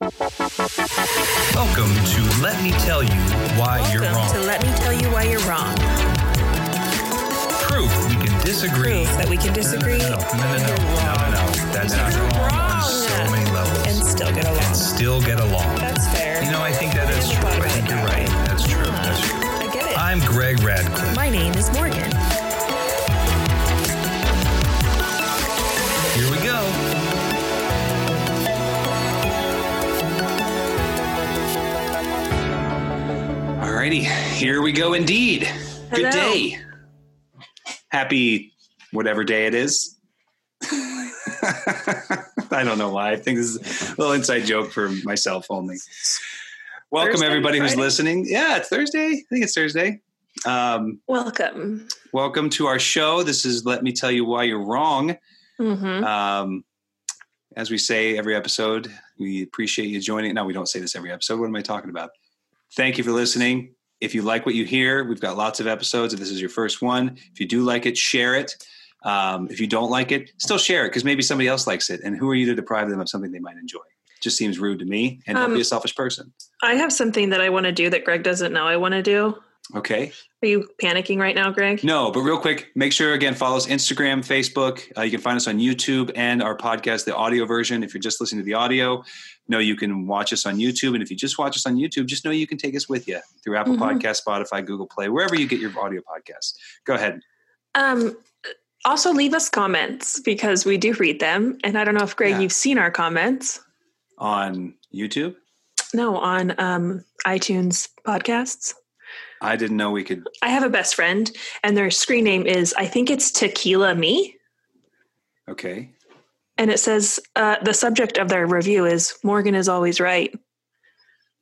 Welcome to Let Me Tell You Why You're Wrong. to let me tell you why you're wrong. Proof we can disagree. Proof that we can disagree No, no, no, no, no, no, no. That's not wrong, wrong. on so many levels. and still get along. And still get along. That's fair. You know, I think that is true. I think you're right. That's true. That's true. I get it. I'm Greg Radcliffe. My name is Morgan. Alrighty, here we go indeed. Good day. Happy whatever day it is. I don't know why. I think this is a little inside joke for myself only. Welcome Thursday, everybody who's Friday? listening. listening. Yeah, it's Thursday. I think it's Thursday. Um, Welcome. welcome to our show. This is Let Me Tell You Why You're Wrong. Mm-hmm. Um, as we say every episode, we appreciate you joining. No, we don't say this every episode. What am I talking about? Thank you for listening. If you like what you hear, we've got lots of episodes. If this is your first one, if you do like it, share it. Um, if you don't like it, still share it because maybe somebody else likes it. And who are you to deprive them of something they might enjoy? Just seems rude to me. And don't Um, be a selfish person. I have something that I want to do that Greg doesn't know I want to do. Okay. Are you panicking right now, Greg? No, but real quick, make sure again follow us Instagram, Facebook. Uh, you can find us on YouTube and our podcast, the audio version. If you're just listening to the audio, know you can watch us on YouTube. And if you just watch us on YouTube, just know you can take us with you through Apple Mhm. Podcasts, Spotify, Google Play, wherever you get your audio podcasts. Go ahead. Um, also, leave us comments because we do read them. And I don't know if Greg, Yeah. you've seen our comments. On YouTube, No, on um, iTunes podcasts. I didn't know we could. I have a best friend, and their screen name is I think it's Tequila Me, Okay. And it says uh, the subject of their review is Morgan is always right.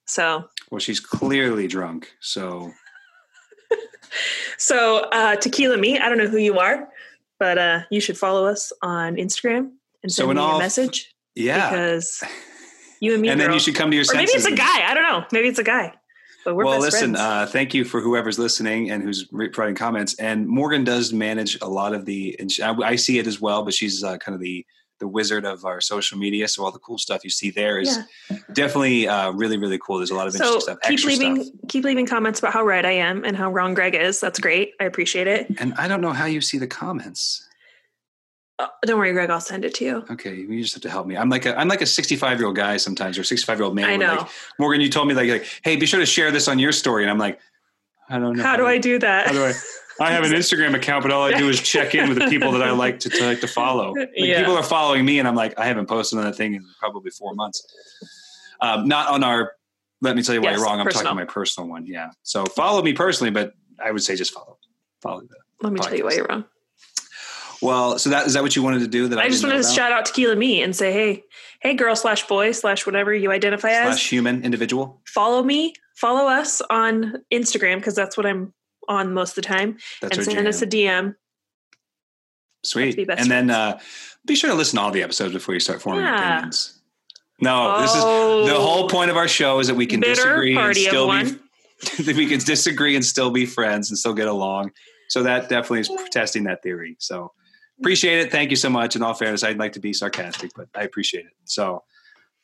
So, Well, she's clearly drunk. So, so uh, Tequila Me. I don't know who you are, but uh, you should follow us on Instagram and So send in me a message yeah. because you and me, and then you should come to your or maybe it's a guy. I don't know. Maybe it's a guy. But we're well, listen, uh, thank you for whoever's listening and who's providing comments. And Morgan does manage a lot of the, and she, I, I see it as well, but she's uh, kind of the the wizard of our social media. So all the cool stuff you see there is definitely uh, really, really cool. There's a lot of so interesting stuff. keep leaving stuff. keep leaving comments about how right I am and how wrong Greg is. That's great. I appreciate it. And I don't know how you see the comments. Uh, don't worry, Greg. I'll send it to you. Okay, you just have to help me. I'm like a I'm like a 65 year old guy sometimes, or 65 year old man. I know. Like, Morgan, you told me like, like, hey, be sure to share this on your story, and I'm like, I don't know. How do I do that? How do I? I have an Instagram account, but all I do is check in with the people that I like to, to like to follow. Like, Yeah. People are following me, and I'm like, I haven't posted on that thing in probably four months. Um, not on our. Let me tell you why Yes, you're wrong. I'm personal. talking my personal one. Yeah. So follow me personally, but I would say just follow. Follow the. Let me tell you why you're wrong. Well, so that is that what you wanted to do? That I, I just wanted to shout out Tequila Me and say, hey, hey, girl slash boy slash whatever you identify as. human individual. follow me, follow us on Instagram because that's what I'm on most of the time, That's and send us a DM. Sweet. be and then uh, be sure to listen to all the episodes before you start forming Yeah. opinions. No, this is Oh. the whole point of our show is that we can disagree and still be that we can disagree and still be friends and still get along. So that definitely is testing that theory. So appreciate it. Thank you so much. In all fairness, I'd like to be sarcastic, but I appreciate it. So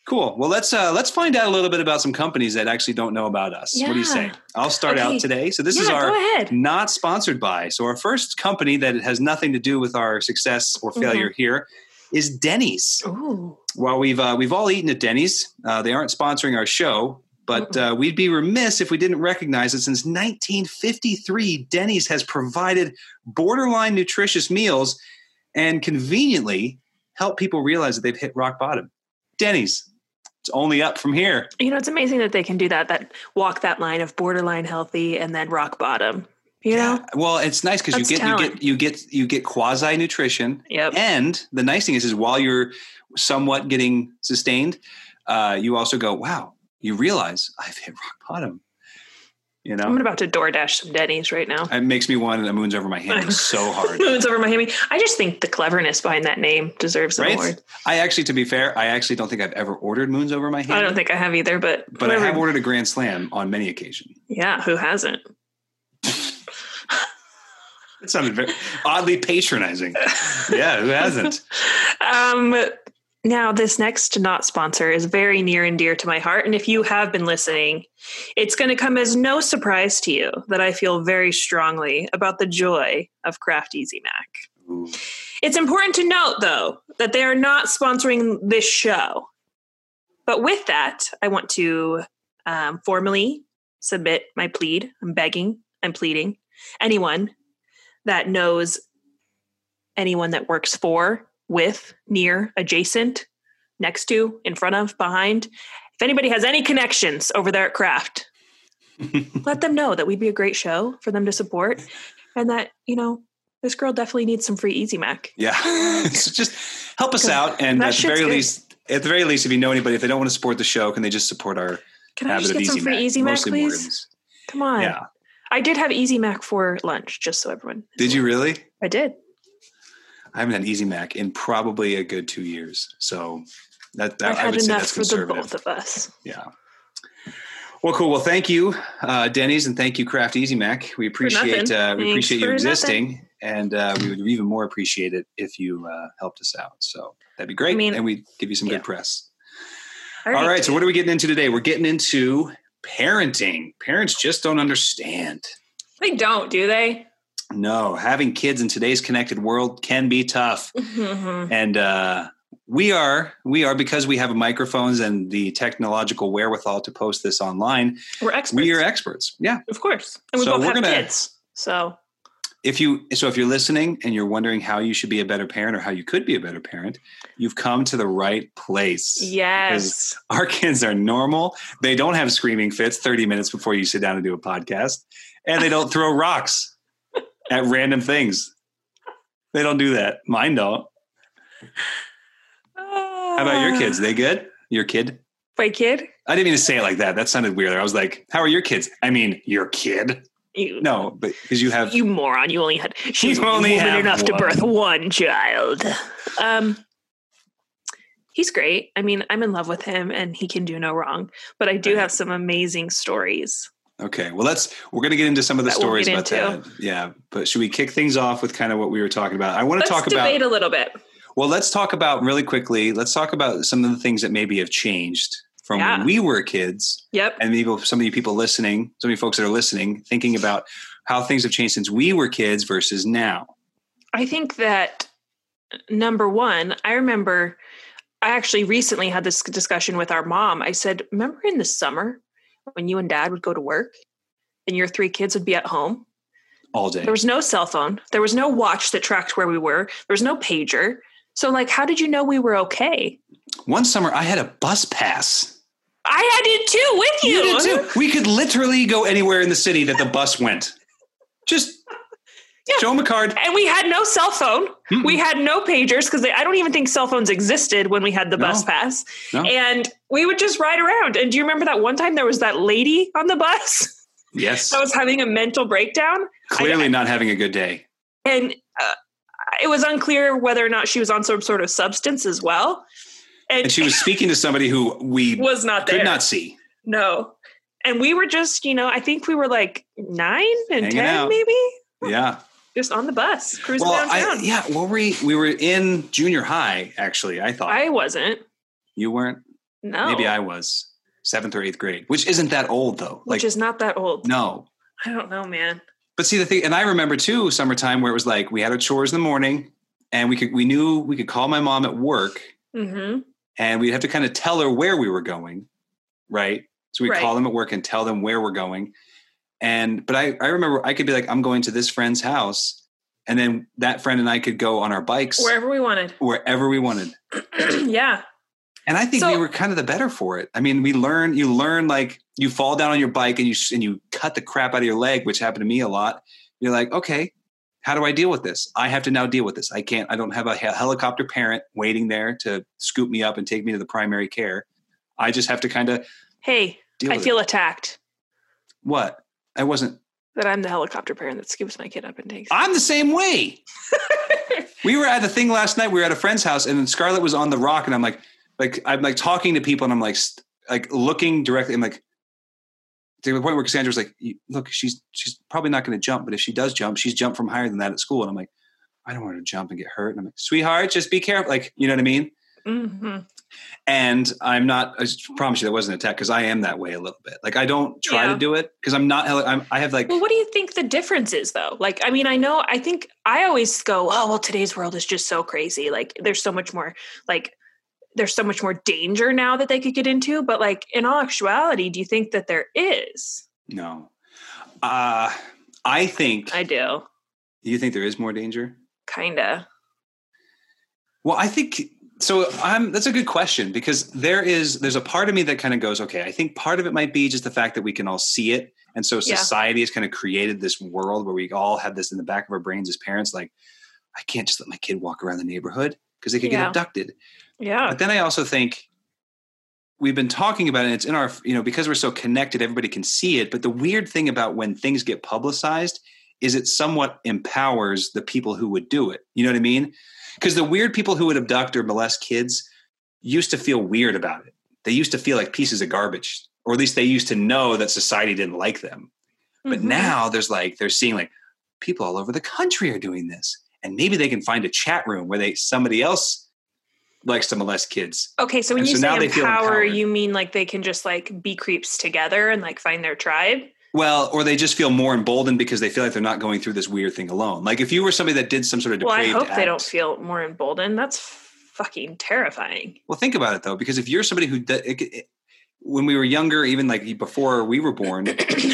cool. Well, let's uh, let's find out a little bit about some companies that actually don't know about us. What do you say? I'll start Okay. out today. So this yeah, is our not sponsored by. So our first company that has nothing to do with our success or Mm-hmm. failure here is Denny's. Ooh. While we've uh, we've all eaten at Denny's, uh, they aren't sponsoring our show, but uh, we'd be remiss if we didn't recognize that since 1953, Denny's has provided borderline nutritious meals and conveniently help people realize that they've hit rock bottom. Denny's, it's only up from here. You know, it's amazing that they can do that. That walk that line of borderline healthy and then rock bottom. You know. Well, it's nice because you get you get you get you get quasi nutrition Yep. And the nice thing is, is while you're somewhat getting sustained, uh, you also go, wow, you realize I've hit rock bottom. You know, I'm about to DoorDash some Denny's right now. it makes me want the Moons Over My Hammy so hard. Moons over Miami. I just think the cleverness behind that name deserves an Right? award. I actually, to be fair, I actually don't think I've ever ordered Moons Over My Hammy. I don't think I have either, but but I have ordered a grand slam on many occasions. Yeah, who hasn't? It sounded very oddly patronizing. yeah, who hasn't? Um, Now, this next not sponsor is very near and dear to my heart. And if you have been listening, it's going to come as no surprise to you that I feel very strongly about the joy of Kraft Easy Mac. Ooh. It's important to note, though, that they are not sponsoring this show. But with that, I want to um, formally submit my plead. I'm begging, I'm pleading. Anyone that knows anyone that works for, with, near, adjacent, next to, in front of, behind, if anybody has any connections over there at Kraft, let them know that we'd be a great show for them to support and that, you know, this girl definitely needs some free Easy Mac. Yeah. so just help us out. And at the very good. least, at the very least, if you know anybody, if they don't want to support the show, can they just support our Can I habit just of get Easy some free Mac? Easy Mac, please? Morgan's. Come on. Yeah. I did have Easy Mac for lunch, just so everyone. Did you really? I did. I haven't had Easy Mac in probably a good two years. So that, that I would say that's for the conservative. both of us. Yeah. Well, cool. Well, thank you, uh, Denny's, and thank you, Kraft Easy Mac. We appreciate nothing. uh, we Thanks appreciate you existing, and uh, we would even more appreciate it if you uh, helped us out. So that'd be great, I mean, and we give you some yeah. good press. All All right. So what are we getting into today? We're getting into parenting. Parents just don't understand. They don't, do they? No, having kids in today's connected world can be tough. Mhm. and uh, we are we are because we have microphones and the technological wherewithal to post this online We're experts. we are experts yeah of course. And we So both we're have gonna- kids. So if you so if you're listening and you're wondering how you should be a better parent or how you could be a better parent you've come to the right place yes. Because our kids are normal they don't have screaming fits 30 minutes before you sit down and do a podcast and they don't throw rocks at random things they don't do that mine don't how about your kids they good your kid My kid? I didn't mean to say it like that. That sounded weird. I was like, "How are your kids?" I mean, your kid. You, No, but because you have You moron. You only had she's only woman enough to birth one child. Um he's great. I mean, I'm in love with him and he can do no wrong. But I do have some amazing stories. Okay. Well, let's we're going to get into some of the That we'll stories about into. that. Yeah, but should we kick things off with kind of what we were talking about? I want to talk debate about. a little bit. Well, let's talk about really quickly. Let's talk about some of the things that maybe have changed from Yeah. when we were kids, Yep. and maybe some of you people listening, some of you folks that are listening, thinking about how things have changed since we were kids versus now. I think that number one, I remember I actually recently had this discussion with our mom. I said, Remember in the summer when you and dad would go to work and your three kids would be at home? All day. There was no cell phone, there was no watch that tracked where we were, there was no pager. So, like, how did you know we were okay? One summer, I had a bus pass. I had it too with you. You did too. We could literally go anywhere in the city that the bus went. Just Yeah. show them a card. And we had no cell phone. Mm-mm. We had no pagers because I don't even think cell phones existed when we had the bus pass. No. And we would just ride around. And do you remember that one time there was that lady on the bus Yes. that was having a mental breakdown? Clearly not having a good day. And uh, it was unclear whether or not she was on some sort of substance as well. And, And she was speaking to somebody who we was not there. could not see. No. And we were just, you know, I think we were like nine and Hanging 10 out. maybe, Yeah. Just on the bus, cruising Well, I, downtown. yeah. Well, we we were in junior high. Actually, I thought I wasn't. you weren't. No. Maybe I was seventh or eighth grade, which isn't that old though. Which is not that old. no. I don't know, man. But see the thing, and I remember too summertime where it was like we had our chores in the morning, and we could we knew we could call my mom at work, Mm-hmm. and we'd have to kind of tell her where we were going, right? So we Right. call them at work and tell them where we're going. And but I, I remember I could be like, I'm going to this friend's house, and then that friend and I could go on our bikes Wherever we wanted. wherever we wanted. yeah. And I think we were kind of the better for it. I mean, we learn you learn like you fall down on your bike and you and you cut the crap out of your leg, which happened to me a lot. You're like, okay, how do I deal with this? I have to now deal with this. I can't. I don't have a helicopter parent waiting there to scoop me up and take me to the primary care. I just have to kind of Hey, I feel it. attacked What? I wasn't. that I'm the helicopter parent that scoops my kid up and takes. I'm the same way. we were at the thing last night. We were at a friend's house, and then Scarlett was on the rock, and I'm like, like I'm like talking to people, and I'm like, like looking directly. I'm like, to the point where Cassandra was like, "Look, she's she's probably not going to jump, but if she does jump, she's jumped from higher than that at school." And I'm like, "I don't want her to jump and get hurt." And I'm like, "Sweetheart, just be careful." Like, you know what I mean? hmm And I'm not. I just promise you that wasn't an attack because I am that way a little bit. Like I don't try Yeah. to do it because I'm not. I'm, I have like Well, what do you think the difference is, though? Like, I mean, I know, I think I always go, oh, well, today's world is just so crazy. Like, there's so much more, like, there's so much more danger now that they could get into. But, like, in all actuality, do you think that there is? no. Uh, I think. I do. do, you think there is more danger? kind of. Well, I think so. I'm. That's a good question because there is. There's a part of me that kind of goes, okay. I think part of it might be just the fact that we can all see it, and so Yeah. society has kind of created this world where we all have this in the back of our brains as parents. Like, I can't just let my kid walk around the neighborhood because they could Yeah. get abducted. Yeah. But then I also think we've been talking about it. And it's in our, you know, because we're so connected, everybody can see it. But the weird thing about when things get publicized is it somewhat empowers the people who would do it. You know what I mean? Because the weird people who would abduct or molest kids used to feel weird about it. They used to feel like pieces of garbage, or at least they used to know that society didn't like them. But Mhm. now there's like they're seeing like people all over the country are doing this, and maybe they can find a chat room where they somebody else likes to molest kids. Okay, so when And you so now say empower, you mean like they can just like be creeps together and like find their tribe? Well, or they just feel more emboldened because they feel like they're not going through this weird thing alone. Like if you were somebody that did some sort of Well, I hope they don't feel more emboldened. That's fucking terrifying. Well, think about it though, because if you're somebody who, it, it, when we were younger, even like before we were born,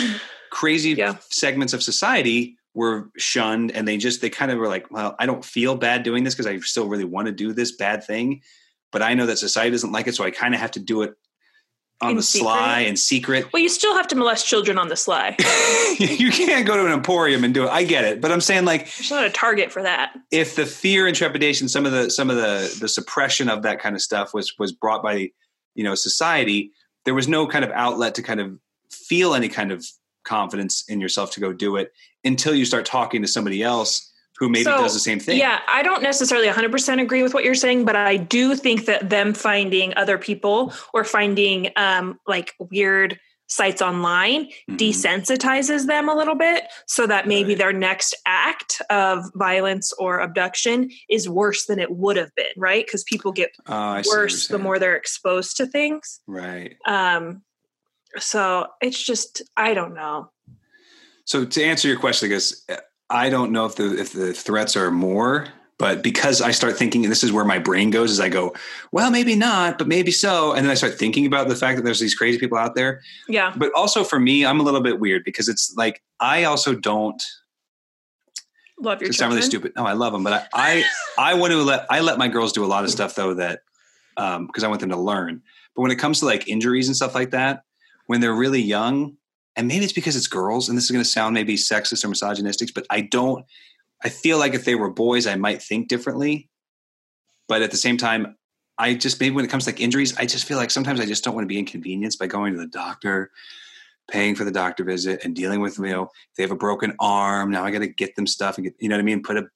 crazy Yeah. segments of society were shunned, and they just they kind of were like, well, I don't feel bad doing this because I still really want to do this bad thing, but I know that society doesn't like it, so I kind of have to do it on In the sly and secret. Well, you still have to molest children on the sly. you can't go to an emporium and do it. I get it, but I'm saying like There's not a target for that. if the fear and trepidation, some of the some of the the suppression of that kind of stuff was was brought by you know society, there was no kind of outlet to kind of feel any kind of confidence in yourself to go do it until you start talking to somebody else who maybe So, does the same thing. Yeah, I don't necessarily 100% agree with what you're saying, but I do think that them finding other people or finding um, like weird sites online Mhm. desensitizes them a little bit so that maybe Right. their next act of violence or abduction is worse than it would have been, right? Because people get Oh, I see what you're worse the more they're exposed to things. right. Um, so it's just, I don't know. So to answer your question, I guess I don't know if the if the threats are more, but because I start thinking, and this is where my brain goes, is I go, well, maybe not, but maybe so, and then I start thinking about the fact that there's these crazy people out there. Yeah. But also for me, I'm a little bit weird because it's like I also don't. Love your It sound really stupid. No, I love them, but I I, I want to let I let my girls do a lot of stuff though that um because I want them to learn. But when it comes to like injuries and stuff like that, when they're really young, and maybe it's because it's girls, and this is going to sound maybe sexist or misogynistic, but I don't. I feel like if they were boys, I might think differently. But at the same time, I just maybe when it comes to like injuries, I just feel like sometimes I just don't want to be inconvenienced by going to the doctor, paying for the doctor visit, and dealing with you know if they have a broken arm. Now I got to get them stuff and get you know what I mean. Put a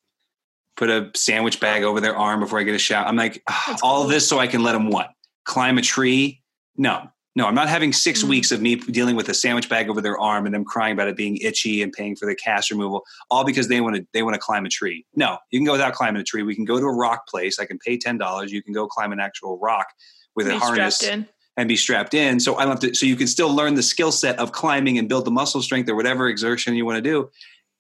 put a sandwich bag over their arm before I get a shower. I'm like ah, all cool. this so I can let them what climb a tree. No, no, I'm not having 6 Mhm. weeks of me dealing with a sandwich bag over their arm and them crying about it being itchy and paying for the cast removal, all because they want to they want to climb a tree. No, you can go without climbing a tree. We can go to a rock place. I can pay ten dollars. You can go climb an actual rock with a harness and be strapped in. So I don't have to. So you can still learn the skill set of climbing and build the muscle strength or whatever exertion you want to do,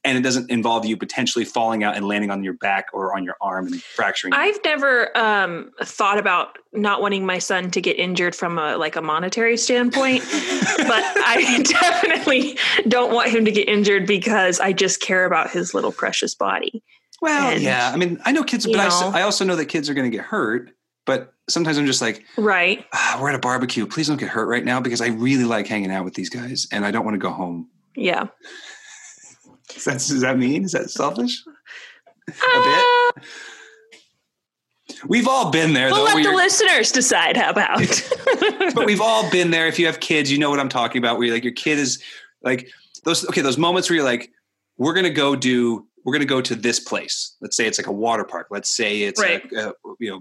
and it doesn't involve you potentially falling out and landing on your back or on your arm and fracturing. I've never um, thought about not wanting my son to get injured from a like a monetary standpoint, but I definitely don't want him to get injured because I just care about his little precious body. well, and, yeah. I mean, I know kids, but I, know. I also know that kids are going to get hurt. But sometimes I'm just like, Right. ah, we're at a barbecue. Please don't get hurt right now because I really like hanging out with these guys and I don't want to go home. Yeah. Is that, does that mean? Is that selfish? A Uh, We've all been there, we'll though. let the listeners decide. How about? but we've all been there. If you have kids, you know what I'm talking about. Where you're like your kid is like those. Okay, those moments where you're like, we're gonna go do. We're gonna go to this place. Let's say it's like a water park. Let's say it's Right. a you know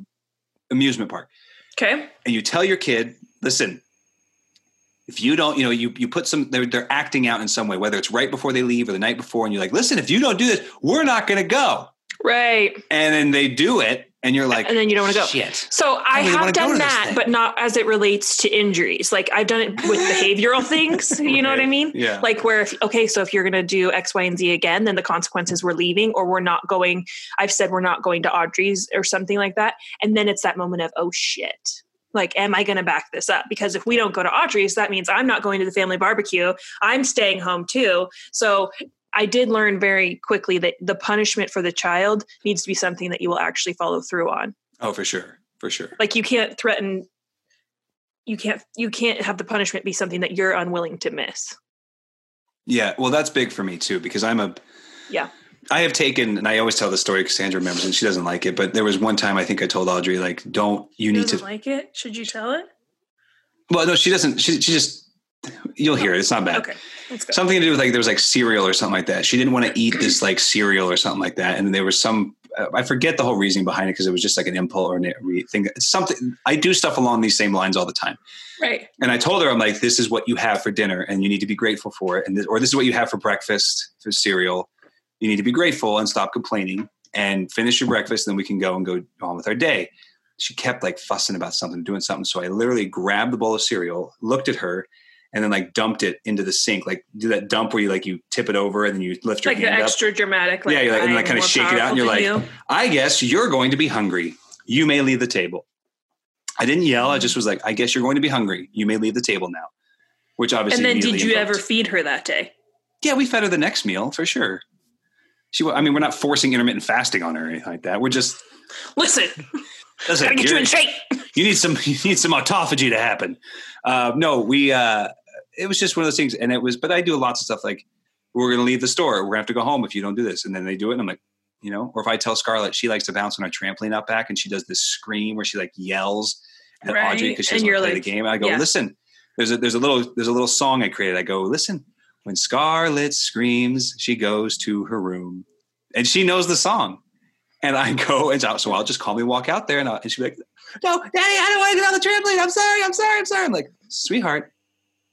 amusement park, okay. and you tell your kid, listen. If you don't, you know, you you put some, they're, they're acting out in some way, whether it's right before they leave or the night before, and you're like, listen, if you don't do this, we're not going to go. Right. And then they do it, and you're like, And then you don't wanna go. Shit. So I really have done that, but not as it relates to injuries. Like I've done it with behavioral things. You know what I mean? Yeah. Like where, if, okay, so if you're going to do X, Y, and Z again, then the consequences we're leaving or we're not going. I've said we're not going to Audrey's or something like that. And then it's that moment of, oh shit. Like, am I going to back this up? Because if we don't go to Audrey's, that means I'm not going to the family barbecue. I'm staying home too. So I did learn very quickly that the punishment for the child needs to be something that you will actually follow through on Oh, for sure. For sure. like you can't threaten you can't you can't have the punishment be something that you're unwilling to miss Yeah. Well, that's big for me too, because I'm a, yeah I have taken, and I always tell the story because Sandra remembers and she doesn't like it, but there was one time I think I told Audrey, like, don't, you need to, like it should you tell it well, no, she doesn't, she, she just, you'll hear it. It's not bad. okay Something to do with like, there was like cereal or something like that. She didn't want to eat this like cereal or something like that. And there was some, I forget the whole reasoning behind it because it was just like an impulse or a thing. Something, I do stuff along these same lines all the time. right And I told her, I'm like, this is what you have for dinner and you need to be grateful for it. And this, or this is what you have for breakfast for cereal. You need to be grateful and stop complaining and finish your breakfast. And then we can go and go on with our day. She kept like fussing about something, doing something. So I literally grabbed the bowl of cereal, looked at her, and then like dumped it into the sink. Like do that dump where you like you tip it over and then you lift your like the hand up. extra dramatic like Yeah, you're like- and then, like, I'm kinda shake it out and you're like, you. I guess you're going to be hungry. You may leave the table. I didn't yell. I just was like, I guess you're going to be hungry. You may leave the table now. Which obviously. and then did you invoked- ever feed her that day Yeah, we fed her the next meal for sure. She, I mean, we're not forcing intermittent fasting on her or anything like that. We're just listen listen. gotta get you in shape you need some you need some autophagy to happen. Uh, no, we uh, it was just one of those things, and it was. But I do lots of stuff like we're going to leave the store. We're going to have to go home if you don't do this, and then they do it, and I'm like, you know, or if I tell Scarlett she likes to bounce on our trampoline out back, and she does this scream where she like yells at Right, Audrey because she doesn't play like, the game. I go, yeah. listen, there's a there's a little there's a little song I created. I go, listen, when Scarlett screams, she goes to her room, and she knows the song. And I go, and so, so I'll just calmly walk out there, and, I'll, and she'll be like, "No, Daddy, I don't want to get on the trampoline. I'm sorry, I'm sorry, I'm sorry." I'm like, "Sweetheart,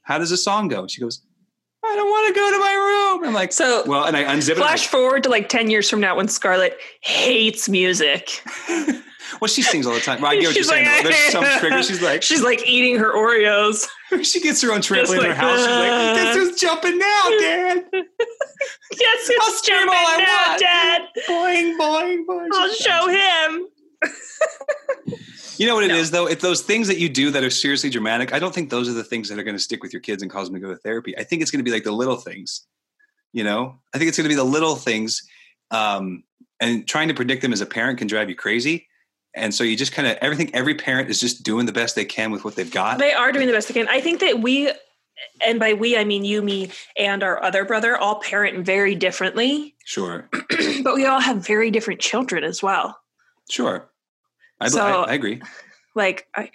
how does the song go?" She goes, "I don't want to go to my room." I'm like, so "Well," and I unzip it. Flash forward to like 10 years from now when scarlett hates music well, she sings all the time. Well, I get what She's you're saying. like, though. There's some triggers. She's like, she's like eating her oreos she gets her own trampoline in her house. She's like, "Guess who's jumping now, Dad?" yes I'll scream jumping all I now, want. dad boing, boing, boing. i'll She's show him You know what it is, No. though? It's those things that you do that are seriously dramatic. I don't think those are the things that are going to stick with your kids and cause them to go to therapy. I think it's going to be like the little things. You know, I think it's going to be the little things, um, and trying to predict them as a parent can drive you crazy. And so you just kind of everything. Every parent is just doing the best they can with what they've got. They are doing the best they can. I think that we, and by we, I mean you, me, and our other brother, all parent very differently, Sure, but we all have very different children as well. sure. I, So- I, I agree. Like, I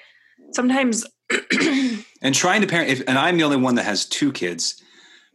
sometimes, And trying to parent, if, and I'm the only one that has two kids.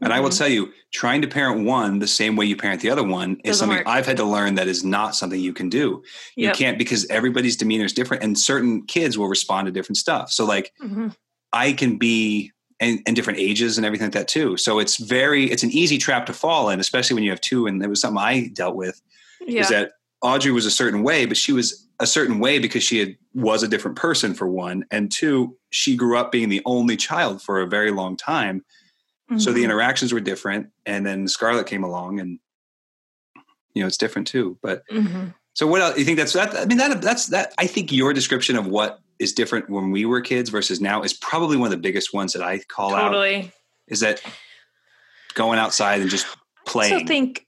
And I will Mhm. tell you, trying to parent one the same way you parent the other one is Doesn't something work. I've had to learn that is not something you can do. You can't because everybody's demeanor is different and certain kids will respond to different stuff. So like Mhm. I can be and, and different ages and everything like that too. So it's very it's an easy trap to fall in, especially when you have two. And it was something I dealt with yeah, is that Audrey was a certain way, but she was a certain way because she had was a different person for one, and two, she grew up being the only child for a very long time. So the Mhm. interactions were different, and then Scarlett came along, and you know it's different too. But Mhm. so what else? You think that's that? I mean that that's that. I think your description of what is different when we were kids versus now is probably one of the biggest ones that I call out. totally. Is that going outside and just I playing? also think,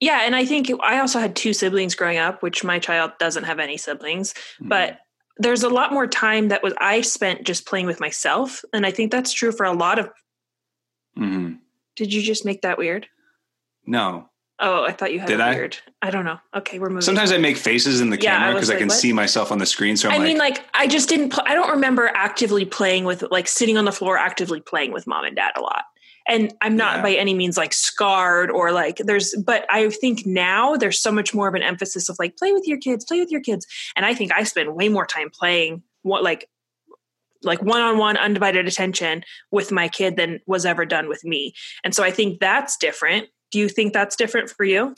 yeah, and I think I also had two siblings growing up, which my child doesn't have any siblings, Mhm. but there's a lot more time that was I spent just playing with myself, and I think that's true for a lot of. Mhm. Did you just make that weird? no. Oh, I thought you had Did I? weird. I don't know. Okay, we're moving. Sometimes I make faces in the Yeah, camera because I, like, can what? see myself on the screen. So I'm I like, mean, like I just didn't. Pl- I don't remember actively playing with, like, sitting on the floor actively playing with mom and dad a lot. And I'm not Yeah. by any means like scarred or like there's, but I think now there's so much more of an emphasis of like play with your kids, play with your kids. And I think I spend way more time playing what like like one-on-one undivided attention with my kid than was ever done with me. And so I think that's different. Do you think that's different for you?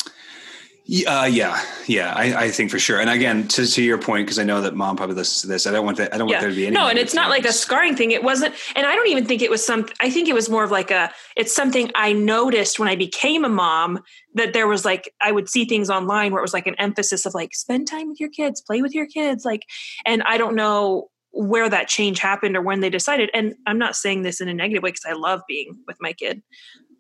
Uh, yeah, yeah, I, I think for sure. And again, to, to your point, because I know that mom probably listens to this. I don't want that. I don't want there to be any. no, and it's not like a scarring thing. It wasn't, and I don't even think it was some. I think it was more of like a. It's something I noticed when I became a mom that there was like I would see things online where it was like an emphasis of like spend time with your kids, play with your kids, like. And I don't know where that change happened or when they decided. And I'm not saying this in a negative way because I love being with my kid,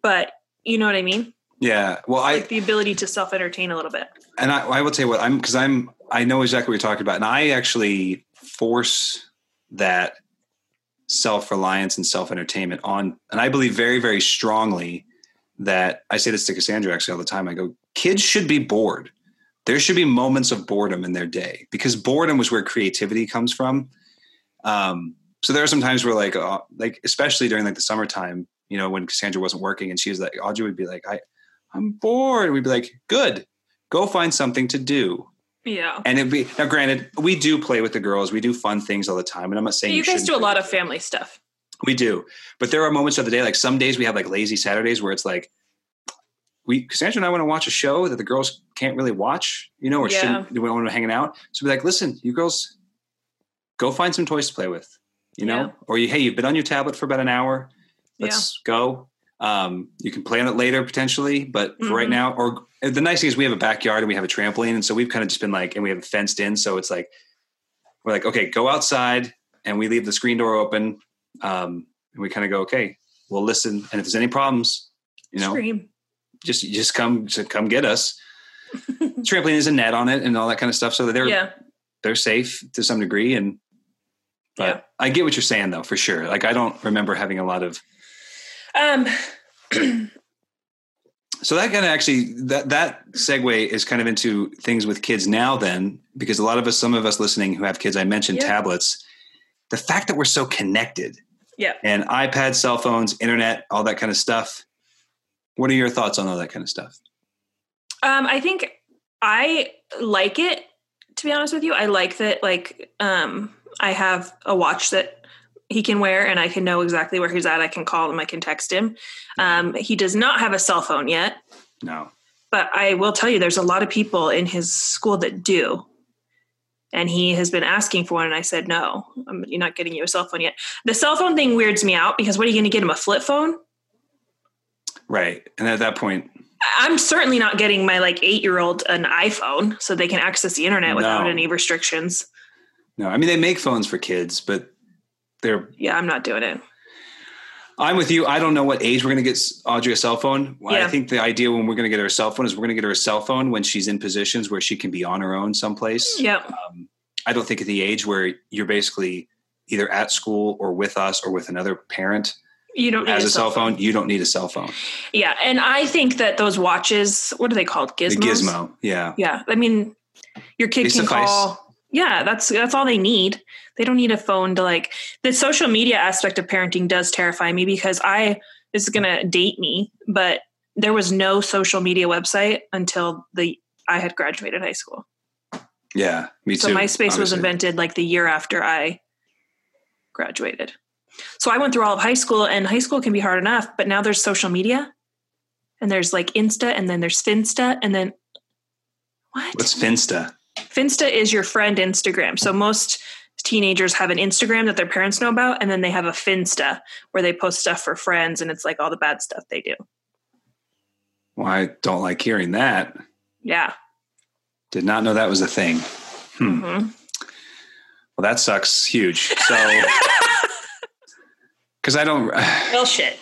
but you know what I mean. Yeah. Well, I the ability to self entertain a little bit. And I, I will tell you what I'm because I'm I know exactly what you're talking about, and I actually force that self reliance and self entertainment on, and I believe very very strongly that I say this to Cassandra actually all the time. I go, kids should be bored. There should be moments of boredom in their day because boredom was where creativity comes from. Um, so there are some times where like, uh, like especially during like the summertime, you know, when Cassandra wasn't working and she was like, Audrey would be like, I, I'm bored. We'd be like, good, go find something to do. Yeah. And it'd be now granted, we do play with the girls. We do fun things all the time. And I'm not saying you, you guys do a lot of family stuff. We do. But there are moments of the day, like some days we have like lazy Saturdays where it's like we Cassandra and I want to watch a show that the girls can't really watch, you know, or Yeah. shouldn't we want to hanging out. So we're like, listen, you girls go find some toys to play with, you know? Yeah. Or you hey, you've been on your tablet for about an hour. Let's go. Um, you can play on it later potentially, but for right Mhm. now, or the nice thing is we have a backyard and we have a trampoline, and so we've kind of just been like, and we have fenced in, so it's like we're like, okay, go outside, and we leave the screen door open, um, and we kind of go, okay, we'll listen, and if there's any problems, you know, Scream. just just come to come get us. trampoline is a net on it and all that kind of stuff, so that they're yeah. they're safe to some degree, and but Yeah. I get what you're saying though for sure. Like I don't remember having a lot of Um, So that kind of actually that that segue is kind of into things with kids now. Then, because a lot of us, some of us listening who have kids, I mentioned Yeah. tablets. The fact that we're so connected, yeah. and iPads, cell phones, internet, all that kind of stuff. What are your thoughts on all that kind of stuff? Um, I think I like it. To be honest with you, I like that. Like, um, I have a watch that he can wear, and I can know exactly where he's at. I can call him. I can text him. Um, he does not have a cell phone yet, No, but I will tell you, there's a lot of people in his school that do. And he has been asking for one, and I said, "No, I'm you're not getting you a cell phone yet." The cell phone thing weirds me out because what are you going to get him a flip phone? right. And at that point, I'm certainly not getting my like eight year old an iPhone so they can access the internet without No. any restrictions. No. I mean, they make phones for kids, but they're. Yeah, I'm not doing it. I'm with you. I don't know what age we're going to get Audrey a cell phone. Yeah. I think the idea when we're going to get her a cell phone is we're going to get her a cell phone when she's in positions where she can be on her own someplace. Yep. um, I don't think at the age where you're basically either at school or with us or with another parent You don't has a cell phone, you don't need a cell phone. Yeah, and I think that those watches, what are they called? Gizmos. The gizmo, yeah. Yeah, I mean, your kid They can suffice. call. Yeah, that's that's all they need. They don't need a phone to like. The social media aspect of parenting does terrify me because I this is gonna date me, but there was no social media website until the I had graduated high school. Yeah, me So too. So MySpace was invented like the year after I graduated. So I went through all of high school, and high school can be hard enough, but now there's social media, and there's like Insta, and then there's Finsta, and then what? What's Finsta? Finsta is your friend Instagram. So most teenagers have an Instagram that their parents know about, and then they have a Finsta where they post stuff for friends, and it's like all the bad stuff they do. Well, I don't like hearing that. Yeah. Did not know that was a thing. Hmm. Mhm. Well, that sucks huge. So, because I don't. Well, shit.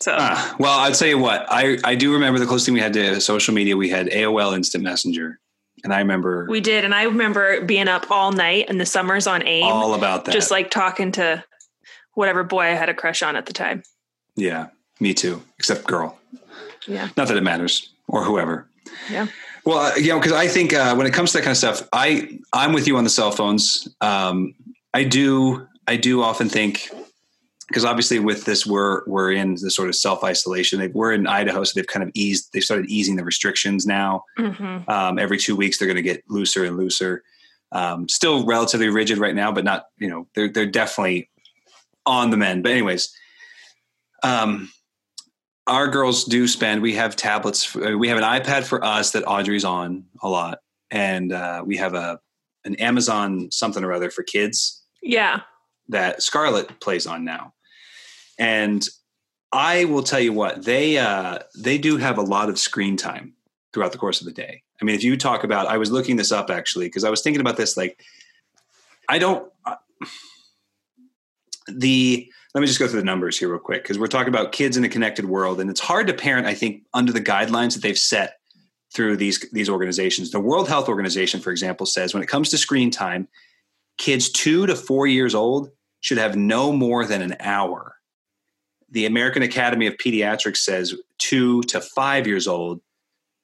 So Ah, well, I'll tell you what. I I do remember the closest thing we had to social media. We had AOL Instant Messenger, and I remember we did, and I remember being up all night in the summers on AIM. all about that. just like talking to whatever boy I had a crush on at the time. yeah, me too. Except girl. Yeah. Not that it matters, or whoever. Yeah. Well, uh, you know, because I think uh, when it comes to that kind of stuff, I I'm with you on the cell phones. Um, I do I do often think because obviously with this we're we're in the sort of self isolation. We're in Idaho, so they've kind of eased. They've started easing the restrictions now. Mm-hmm. Um, every two weeks, they're going to get looser and looser. Um, still relatively rigid right now, but not you know they're they're definitely on the mend. But anyways, um, our girls do spend. We have tablets. uh, We have an iPad for us that Audrey's on a lot, and uh, we have a an Amazon something or other for kids Yeah. That Scarlett plays on now. And I will tell you what they uh, they do have a lot of screen time throughout the course of the day. I mean, if you talk about, I was looking this up actually because I was thinking about this. Like, I don't uh, the let me just go through the numbers here real quick because we're talking about kids in a connected world, and it's hard to parent. I think under the guidelines that they've set through these these organizations. The World Health Organization, for example, says when it comes to screen time, kids two to four years old should have no more than an hour. The American Academy of Pediatrics says two to five years old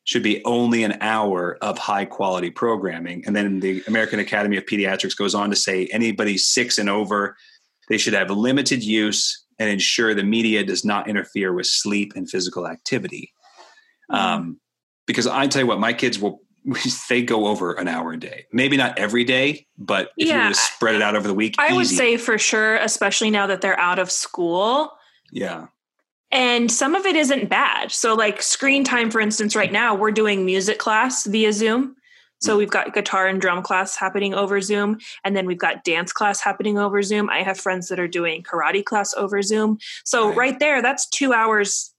should be only an hour of high quality programming. And then the American Academy of Pediatrics goes on to say anybody six and over, they should have limited use and ensure the media does not interfere with sleep and physical activity. Um, because I tell you what, my kids will they go over an hour a day. Maybe not every day, but if you Yeah, were to spread it out over the week, I would say for sure, especially now that they're out of school. yeah, And some of it isn't bad. So, like screen time, for instance, right now, we're doing music class via Zoom. So, mm. we've got guitar and drum class happening over Zoom. And then we've got dance class happening over Zoom. I have friends that are doing karate class over Zoom. So, Right. right, there, that's two hours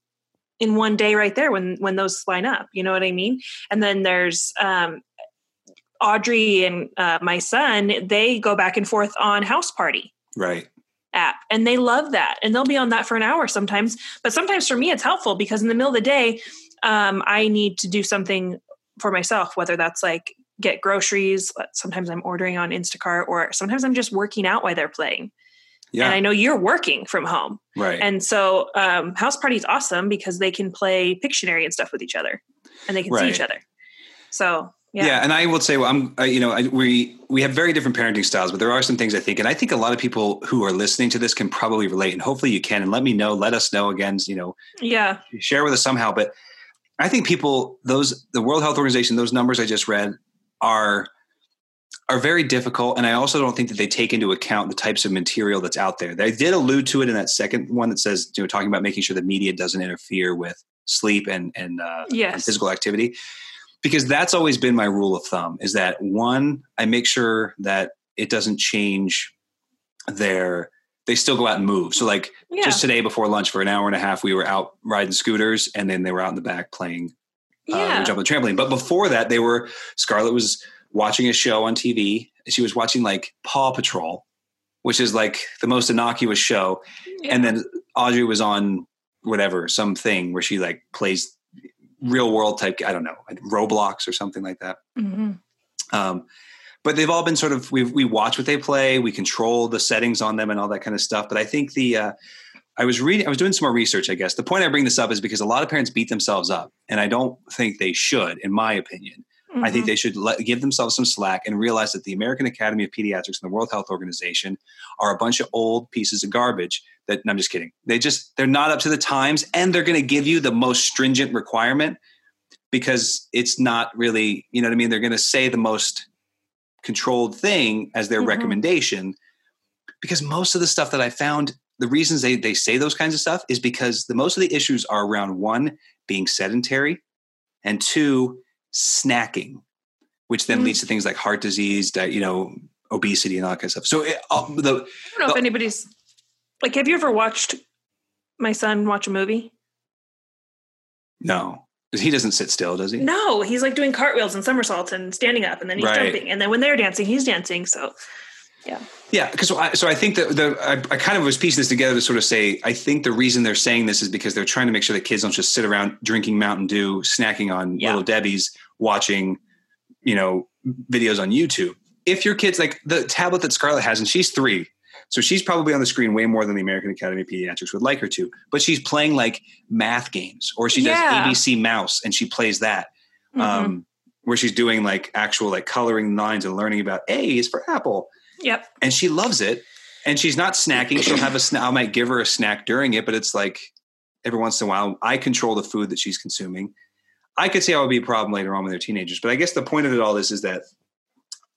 in one day right there when when those line up you know what i mean? And then there's um audrey and uh, my son they go back and forth on Houseparty right. app and they love that and they'll be on that for an hour sometimes. But sometimes for me it's helpful because in the middle of the day um, i need to do something for myself whether that's like get groceries sometimes i'm ordering on instacart or sometimes i'm just working out while they're playing Yeah, and i know you're working from home right. and so um, Houseparty is awesome because they can play pictionary and stuff with each other and they can see each other so yeah. yeah, and I will say, well, I'm, uh, you know, I, we we have very different parenting styles, but there are some things I think, and I think a lot of people who are listening to this can probably relate, and hopefully you can. And let me know, let us know again, you know, yeah share with us somehow. But I think people, those the World Health Organization, those numbers I just read are are very difficult, and I also don't think that they take into account the types of material that's out there. They did allude to it in that second one that says, you know, talking about making sure the media doesn't interfere with sleep and and, uh, and physical activity, because that's always been my rule of thumb. Is that one, I make sure that it doesn't change their. They still go out and move. So like yeah just today before lunch for an hour and a half we were out riding scooters and then they were out in the back playing uh, yeah were jumping the trampoline but before that they were scarlett was watching a show on tv she was watching like paw patrol which is like the most innocuous show and then audrey was on whatever something where she like plays real world type i don't know like roblox or something like that Mhm. um, but they've all been sort of we we watch what they play, we control the settings on them and all that kind of stuff. But I think the uh, I was reading, I was doing some more research. I guess the point I bring this up is because a lot of parents beat themselves up, and I don't think they should, in my opinion. I think Mhm. they should let, give themselves some slack and realize that the American Academy of Pediatrics and the World Health Organization are a bunch of old pieces of garbage. That no, I'm just kidding. They just they're not up to the times, and they're going to give you the most stringent requirement because it's not really you know what I mean. They're going to say the most controlled thing as their Mhm. recommendation because most of the stuff that I found. The reasons they, they say those kinds of stuff is because the most of the issues are around one being sedentary and two snacking, which then Mm. leads to things like heart disease, di- you know, obesity, and all that kind of stuff. So, it, uh, the I don't know if Oh. anybody's like, have you ever watched my son watch a movie? no, he doesn't sit still, does he? No, he's like doing cartwheels and somersaults and standing up, and then he's Right. jumping, and then when they're dancing, he's dancing. So, Yeah, yeah because so I, so I think that the I, I kind of was piecing this together to sort of say I think the reason they're saying this is because they're trying to make sure that kids don't just sit around drinking Mountain Dew, snacking on Yeah. Little Debbie's, watching, you know, videos on YouTube. If your kids like the tablet that Scarlett has, and she's three, so she's probably on the screen way more than the American Academy of Pediatrics would like her to. But she's playing like math games, or she Yeah. does ABC Mouse, and she plays that mhm. um, where she's doing like actual like coloring lines and learning about A is for apple yep, and she loves it and she's not snacking she'll have a snack i might give her a snack during it but it's like every once in a while i control the food that she's consuming i could say i would be a problem later on when they're teenagers but i guess the point of it all is is that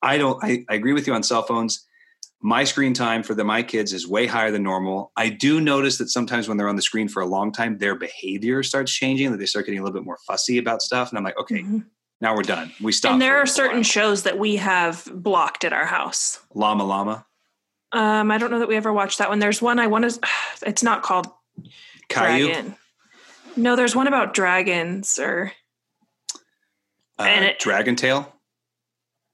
i don't i, I agree with you on cell phones my screen time for the my kids is way higher than normal. I do notice that sometimes when they're on the screen for a long time, their behavior starts changing. That they start getting a little bit more fussy about stuff, and I'm like, okay, Mhm. Now we're done. We stop. And there are certain shows that we have blocked at our house. Llama Llama, Um, I don't know that we ever watched that one. There's one I want to. It's not called Caillou, Dragon. No, there's one about dragons, or uh, and it- Dragon Tail.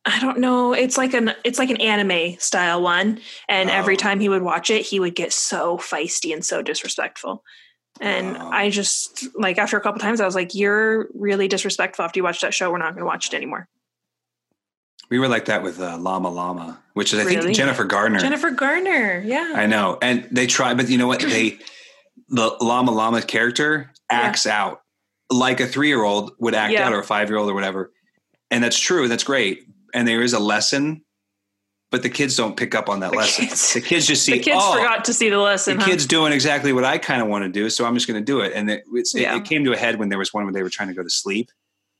I don't know. It's like an it's like an anime style one, and every Oh. time he would watch it, he would get so feisty and so disrespectful. And Oh. I just like after a couple times, I was like, "You're really disrespectful. After you watch that show, we're not going to watch it anymore." We were like that with uh, Llama Llama, which is I Really? think Jennifer Gardner. Jennifer Garner, yeah, I know, and they try, but you know what? They the Llama Llama character acts out like a three year old would act Yeah. out, or a five year old, or whatever. And that's true. That's great. And there is a lesson, but the kids don't pick up on that The lesson. kids- the kids just see. the kids oh, forgot to see the lesson. the huh? kid's doing exactly what I kind of want to do, so I'm just going to do it. And it, it's, it- Yeah. it came to a head when there was one where they were trying to go to sleep,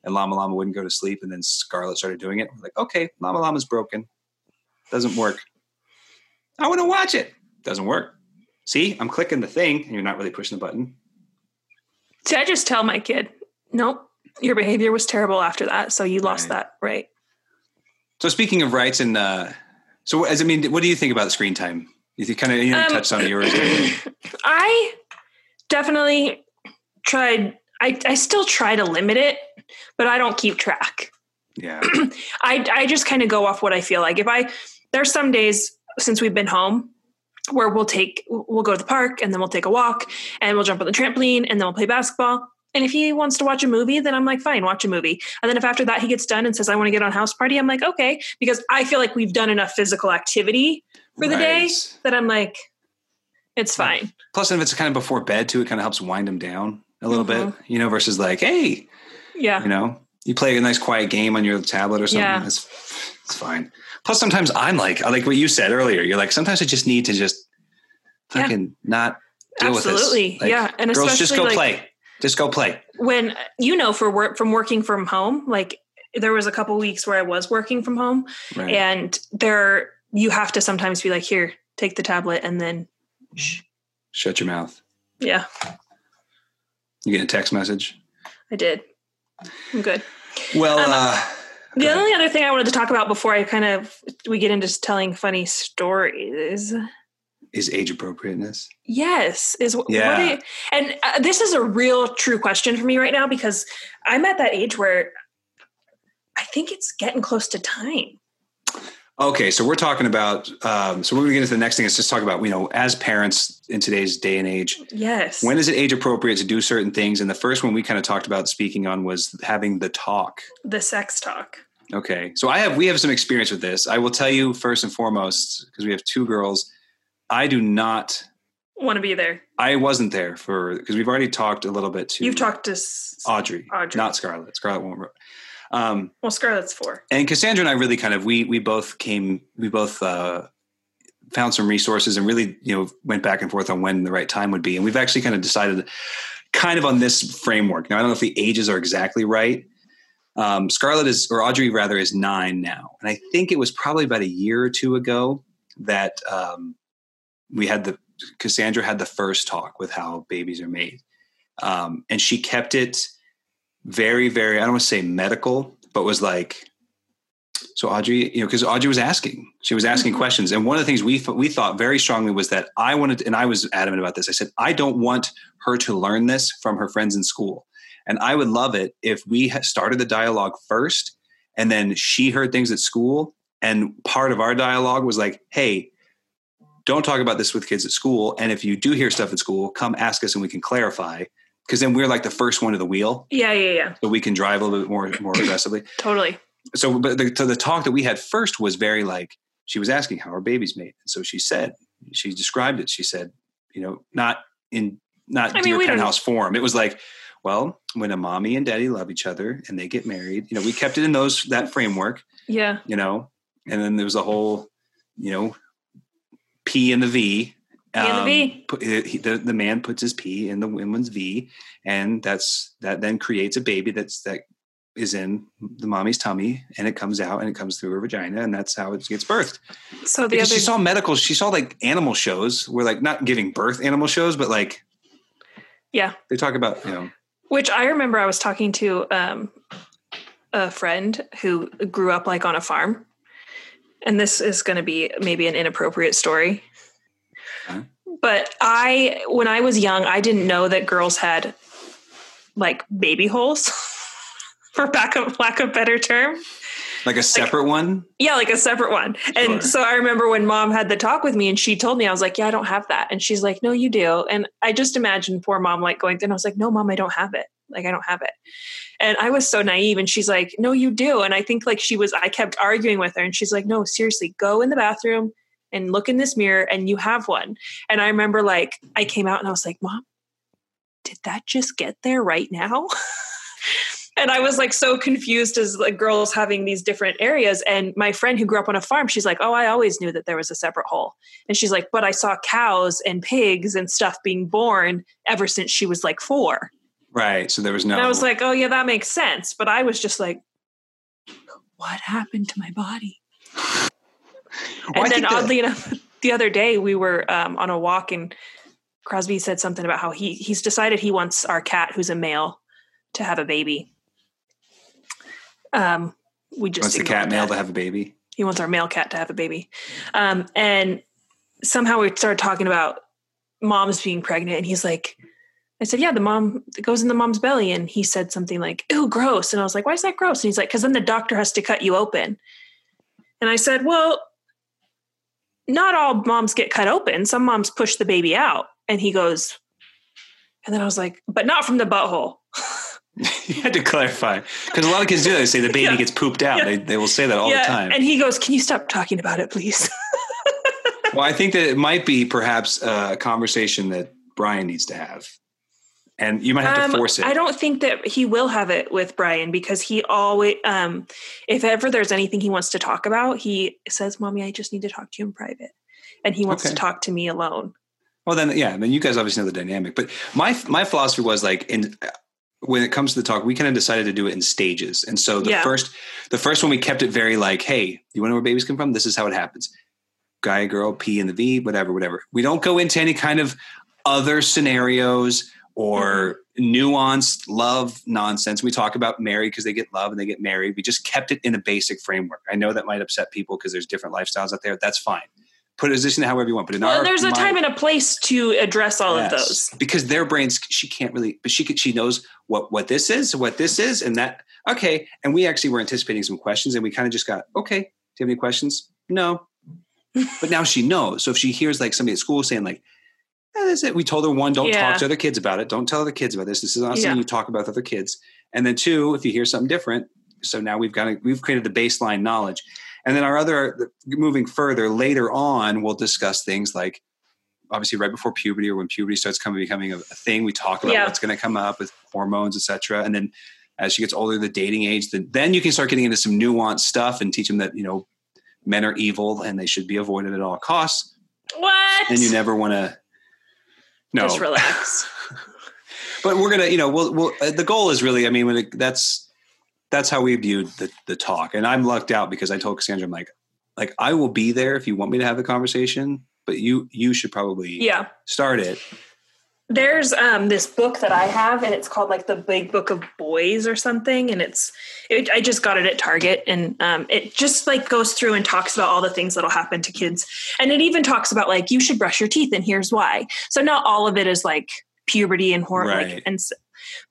and Llama Llama wouldn't go to sleep, and then Scarlett started doing it. Like, okay, Llama Llama's broken, doesn't work. I want to watch it. Doesn't work. See, I'm clicking the thing, and you're not really pushing the button. See, I just tell my kid, "Nope, your behavior was terrible after that, so you lost Right. that right." So speaking of rights, and uh, so as I mean, what do you think about screen time? You kind of you know, Um, touched on yours. I definitely tried. I, I still try to limit it, but I don't keep track. yeah, I I just kind of go off what I feel like. If I there's some days since we've been home where we'll take we'll go to the park and then we'll take a walk and we'll jump on the trampoline and then we'll play basketball. And if he wants to watch a movie, then I'm like, fine, watch a movie. And then if after that he gets done and says, I want to get on Houseparty, I'm like, okay, because I feel like we've done enough physical activity for the day that I'm like, it's fine. Plus, if it's kind of before bed too, it kind of helps wind him down a little bit, Mhm. you know, versus like, hey, Yeah. you know, you play a nice quiet game on your tablet or something. Yeah. It's, it's fine. Plus, sometimes I'm like, I like what you said earlier. You're like, sometimes I just need to just Yeah. fucking not deal Absolutely. with this. Like, yeah. And girls, just go like, play. Just go play. when you know for work from working from home like there was a couple weeks where i was working from home Right. and there you have to sometimes be like here take the tablet and then shh. Shut your mouth. yeah You get a text message. i did i'm good Well, Um, uh, the only other thing i wanted to talk about before i kind of we get into telling funny stories is age appropriateness. yes is Yeah. and uh, this is a real true question for me right now because i'm at that age where i think it's getting close to time Okay, so we're talking about. Um, so we're going to get into the next thing. Is just talk about you know as parents in today's day and age. yes When is it age appropriate to do certain things? And the first one we kind of talked about speaking on was having the talk. the sex talk Okay, so I have we have some experience with this. I will tell you first and foremost because we have two girls. I do not. want to be there I wasn't there for because we've already talked a little bit to. You've talked to Audrey, Audrey. not Scarlett. Scarlett won't. Um, well, Scarlett's four. and Cassandra and I really kind of we we both came we both uh, found some resources and really you know went back and forth on when the right time would be, and we've actually kind of decided kind of on this framework. Now I don't know if the ages are exactly right. Um, Scarlett is or Audrey rather is nine now, and I think it was probably about a year or two ago that um, we had the Cassandra had the first talk with how babies are made, um, and she kept it very, very, I don't want to say medical, but was like, so Audrey, you know, because Audrey was asking, she was asking Mhm. questions, and one of the things we th- we thought very strongly was that I wanted, and I was adamant about this. I said I don't want her to learn this from her friends in school, and I would love it if we started the dialogue first, and then she heard things at school, and part of our dialogue was like, hey. Don't talk about this with kids at school. And if you do hear stuff at school, come ask us and we can clarify. Because then we're like the first one to the wheel Yeah, yeah, yeah. so we can drive a little bit more more aggressively. Totally. So, but the, so the talk that we had first was very like she was asking how her baby's made, and so she said she described it. She said, you know, not in not I mean, dear penthouse form. It was like, well, when a mommy and daddy love each other and they get married, you know, we kept it in those that framework, Yeah. you know, and then there was a whole, you know, P and the V. And the V. Put, he, the, the man puts his P in the woman's V, and that's that then creates a baby that's that is in the mommy's tummy and it comes out and it comes through her vagina and that's how it gets birthed. So the Because other she saw medical, she saw like animal shows where like not giving birth animal shows, but like yeah, they talk about, you know, which I remember I was talking to um, a friend who grew up like on a farm, and this is going to be maybe an inappropriate story. But I, when I was young, I didn't know that girls had like baby holes, for lack of lack of better term. like a separate one. Yeah, like a separate one. And Sure. so I remember when mom had the talk with me and she told me, I was like, Yeah, I don't have that. And she's like, No, you do. And I just imagined poor mom like going through and I was like, No, mom, I don't have it. Like, I don't have it. And I was so naive. And she's like, No, you do. And I think like she was, I kept arguing with her and she's like, No, seriously, go in the bathroom and look in this mirror and you have one. And I remember like I came out and I was like, Mom, did that just get there right now? and I was like so confused as like girls having these different areas. And my friend who grew up on a farm, she's like, Oh, I always knew that there was a separate hole. And she's like, But I saw cows and pigs and stuff being born ever since she was like four. Right. So there was no And I was like, Oh, yeah, that makes sense. But I was just like, What happened to my body? Well, I and then think that- oddly enough, the other day we were um, on a walk and Crosby said something about how he he's decided he wants our cat, who's a male, to have a baby. Um, we just wants the cat male to have a baby. He wants our male cat to have a baby, um, and somehow we started talking about moms being pregnant, and he's like. I said, yeah, the mom it goes in the mom's belly. And he said something like, ew, gross. And I was like, why is that gross? And he's like, because then the doctor has to cut you open. And I said, well, not all moms get cut open. Some moms push the baby out. And he goes, and then I was like, but not from the butthole. you had to clarify because a lot of kids do. that. They say the baby Yeah. gets pooped out. Yeah. They, they will say that all the time. And he goes, can you stop talking about it, please? well, I think that it might be perhaps a conversation that Brian needs to have, and you might have Um, to force it. I don't think that he will have it with Brian because he always, um, if ever there's anything he wants to talk about, he says, Mommy, I just need to talk to you in private. And he wants Okay. to talk to me alone. Well, then, yeah. Then you guys obviously know the dynamic. But my my philosophy was like, in when it comes to the talk, we kind of decided to do it in stages. And so the Yeah. first the first one we kept it very like, hey, you want to know where babies come from? This is how it happens. Guy, girl, P and the V, whatever, whatever. We don't go into any kind of other scenarios or mm-hmm. nuanced love nonsense. We talk about married because they get love and they get married. We just kept it in a basic framework. I know that might upset people because there's different lifestyles out there. That's fine. Put it in however you want. But in Well, our there's a mind- time and a place to address all of those. because their brains she can't really but she could she knows what what this is what this is and that okay and we actually were anticipating some questions and we kind of just got okay do you have any questions no but now she knows so if she hears like somebody at school saying like eh, that's it we told her one don't Yeah. talk to other kids about it don't tell other kids about this this is not something Yeah. you talk about with other kids and then two if you hear something different so now we've got to, we've created the baseline knowledge and then our other moving further later on we'll discuss things like obviously right before puberty or when puberty starts coming becoming a, a thing we talk about Yeah. what's going to come up with hormones etc and then as she gets older the dating age then, then you can start getting into some nuanced stuff and teach them that you know men are evil and they should be avoided at all costs What? and you never want to no Just relax. but we're gonna you know we'll, we'll uh, the goal is really i mean when it, that's that's how we viewed the, the talk and i'm lucked out because i told cassandra i'm like like i will be there if you want me to have the conversation but you you should probably yeah. start it There's um this book that I have and it's called like the Big Book of Boys or something and it's it, I just got it at Target and um it just like goes through and talks about all the things that'll happen to kids and it even talks about like you should brush your teeth and here's why. So not all of it is like puberty and hormone Right. like and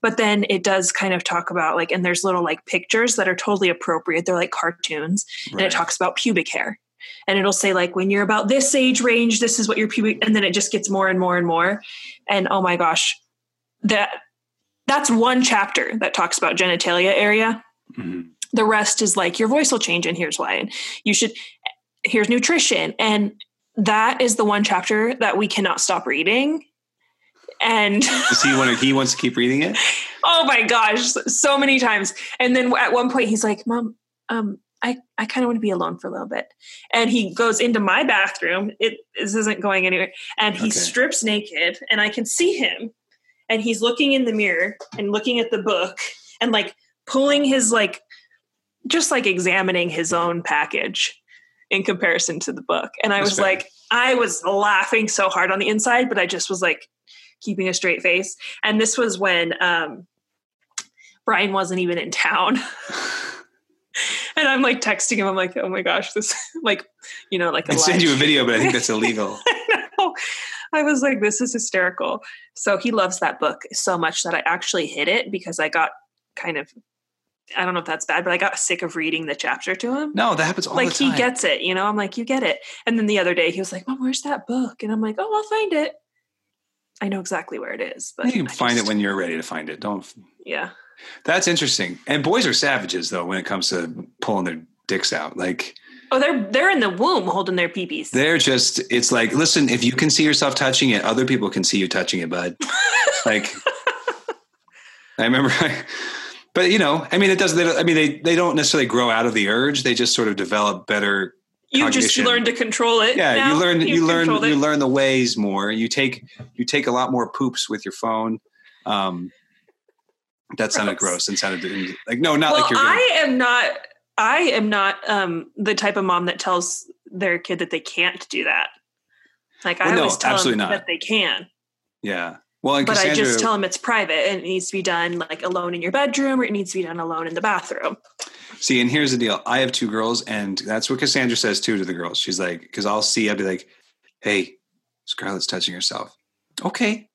but then it does kind of talk about like and there's little like pictures that are totally appropriate. They're like cartoons and it talks about pubic hair and it'll say like when you're about this age range this is what your pubic and then it just gets more and more and more. And oh my gosh that that's one chapter that talks about genitalia area. Mhm. the rest is like your voice will change and here's why. And you should here's nutrition. And that is the one chapter that we cannot stop reading. And Does he want to he wants to keep reading it? Oh my gosh so many times. And then at one point he's like mom um i i kind of want to be alone for a little bit and he goes into my bathroom it this isn't going anywhere and he Okay. strips naked and i can see him and he's looking in the mirror and looking at the book and like pulling his like just like examining his own package in comparison to the book. And I That's was fair. like, I was laughing so hard on the inside, but I just was like keeping a straight face. And this was when um, Brian wasn't even in town. and I'm like texting him. I'm like, oh my gosh, this like, you know, like a I send you a video, but I think that's illegal. I. I was like, this is hysterical. So he loves that book so much that I actually hid it because I got kind of, I don't know if that's bad, but I got sick of reading the chapter to him. No, that happens all like the time. Like he gets it, you know. I'm like, you get it. And then the other day he was like, Mom, where's that book? And I'm like, Oh, I'll find it. I know exactly where it is, but you can I find just- it when you're ready to find it. Don't. yeah. That's interesting. And boys are savages though when it comes to pulling their dicks out. Like Oh, they're they're in the womb holding their peepees. they're just. It's like, listen, if you can see yourself touching it, other people can see you touching it, bud. like I remember. I, but you know, I mean, it doesn't. I mean, they they don't necessarily grow out of the urge. They just sort of develop better you just cognition. learn to control it. yeah now. you learn you You've learn you learn the ways more you take you take a lot more poops with your phone um that sounded Gross. gross and sounded like no not well, like you're gonna, I am not. I am not um, the type of mom that tells their kid that they can't do that. Like I Well, no, always tell absolutely them not. that they can, yeah well but I just tell them it's private and it needs to be done like alone in your bedroom or it needs to be done alone in the bathroom. see and here's the deal i have two girls and that's what cassandra says too to the girls she's like because i'll see i'll be like hey scarlett's touching herself okay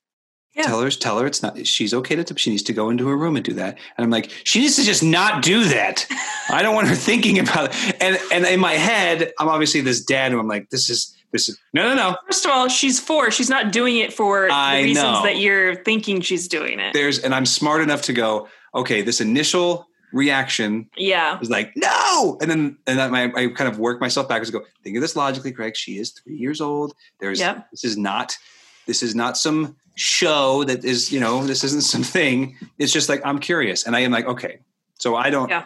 Yeah. Tell her, tell her it's not. She's okay to. She needs to go into her room and do that. And I'm like, she needs to just not do that. I don't want her thinking about it. And and in my head, I'm obviously this dad who I'm like, this is this is no no no. First of all, she's four. She's not doing it for I the reasons know. that you're thinking she's doing it. There's and I'm smart enough to go. Okay, this initial reaction yeah. was like no, and then and then I, I kind of work myself backwards. and Go think of this logically, Craig. She is three years old. There's Yep. this is not this is not some show that is you know this isn't something. It's just like I'm curious, and I am like okay. So I don't. Yeah.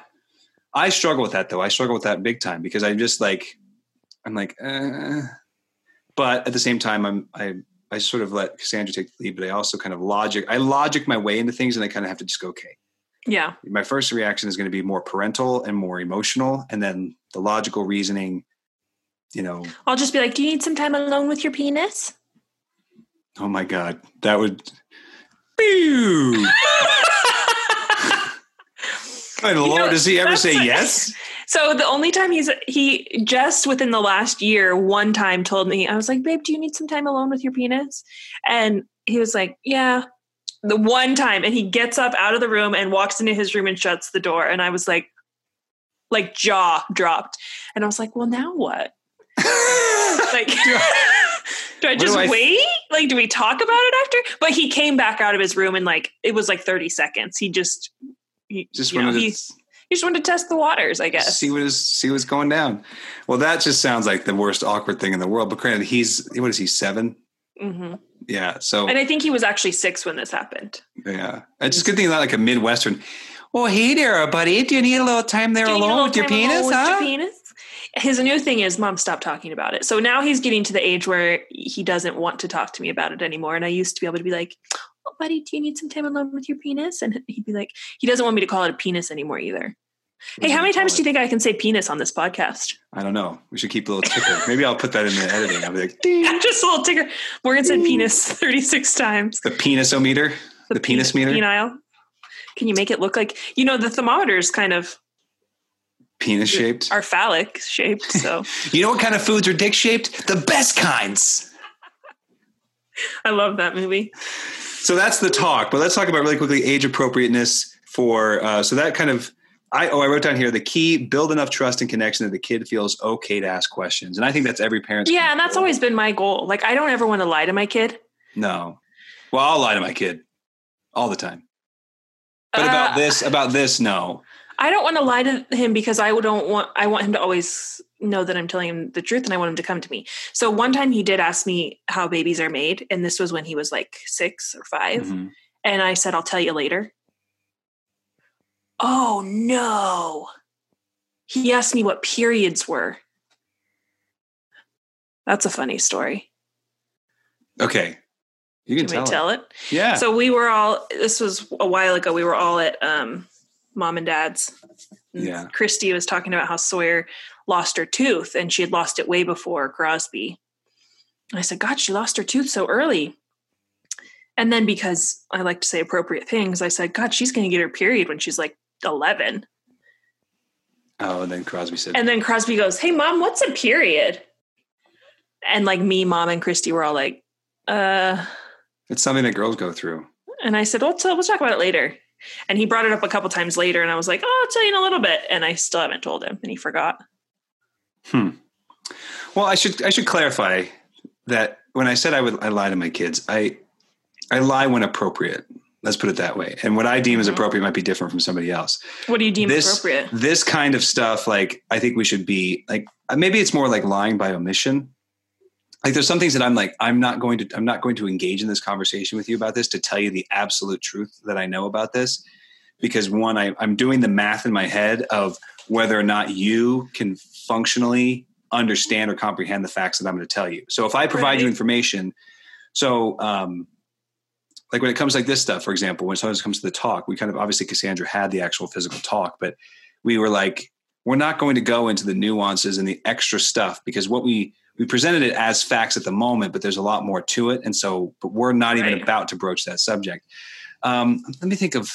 I struggle with that though. I struggle with that big time because I'm just like I'm like. Uh, but at the same time, I'm I I sort of let Cassandra take the lead, but I also kind of logic. I logic my way into things, and I kind of have to just go okay Yeah. my first reaction is going to be more parental and more emotional and then the logical reasoning you know I'll just be like, Do you need some time alone with your penis? Oh my god that would my lord know, does he ever say a- yes So the only time he's he just within the last year, one time told me, I was like, babe, do you need some time alone with your penis? And he was like, Yeah. The one time, and he gets up out of the room and walks into his room and shuts the door. And I was like, like jaw dropped. And I was like, Well, now what? Like do I do just I- wait? Like, do we talk about it after? But he came back out of his room and like it was like 30 seconds. He just he, just you know, wanted he, to he just wanted to test the waters, I guess. see what is see what's going down well that just sounds like the worst awkward thing in the world but granted he's what is he seven hmm yeah so And I think he was actually six when this happened. yeah it's just good thing not like a midwestern oh hey there buddy do you need a little time there Do you need a alone with your alone penis with your huh penis? His new thing is, Mom, stop talking about it. So now he's getting to the age where he doesn't want to talk to me about it anymore. And I used to be able to be like, oh, buddy, do you need some time alone with your penis? And he'd be like, he doesn't want me to call it a penis anymore either. Hey, how many times do you think I can say penis on this podcast? I don't know. We should keep a little ticker. Maybe I'll put that in the editing. I'll be like, Just a little ticker. Morgan said penis 36 times. the penisometer, the, penis meter, Penile. Can you make it look like, you know, the thermometer is kind of penis shaped. are phallic shaped. So You know what kind of foods are dick shaped? The best kinds. I love that movie. So that's the talk. But let's talk about really quickly age appropriateness for. Uh, so that kind of. I oh I wrote down here the key: build enough trust and connection that the kid feels okay to ask questions, and I think that's every parent's. Yeah, and that's goal. always been my goal. Like, I don't ever want to lie to my kid. no. Well, I'll lie to my kid all the time, but Uh, about this, about this, no. I don't want to lie to him because I don't want. I want him to always know that I'm telling him the truth, and I want him to come to me. So one time he did ask me how babies are made, and this was when he was like six or 5 Mhm. and I said, "I'll tell you later." Oh no! He asked me what periods were. That's a funny story. Okay, you can Can we tell. it. tell it? Yeah. So we were all. This was a while ago. We were all at um, mom and dad's. Yeah. Christy was talking about how Sawyer lost her tooth and she had lost it way before Crosby. And I said, God, she lost her tooth so early. And then because I like to say appropriate things, I said, God, she's going to get her period when she's like 11. Oh, and then Crosby said, And then Crosby goes, Hey, mom, what's a period? And like me, mom, and Christy were all like, uh, "It's something that girls go through." and I said, well, t- we'll talk about it later. And he brought it up a couple times later, and I was like, oh, I'll tell you in a little bit. And I still haven't told him, and he forgot. Hmm. Well, I should I should clarify that when I said I would I lie to my kids, I I lie when appropriate. Let's put it that way. And what I deem as Mhm. appropriate might be different from somebody else. What do you deem this appropriate? this kind of stuff, like I think we should be like maybe it's more like lying by omission. Like there's some things that I'm like I'm not going to I'm not going to engage in this conversation with you about this to tell you the absolute truth that I know about this because one I, I'm doing the math in my head of whether or not you can functionally understand or comprehend the facts that I'm going to tell you. So if I provide you information, so um, like when it comes like this stuff, for example, when it comes to the talk, we kind of obviously Cassandra had the actual physical talk, but we were like, we're not going to go into the nuances and the extra stuff because what we we presented it as facts at the moment, but there's a lot more to it, and so but we're not even Right. about to broach that subject. Um, let me think of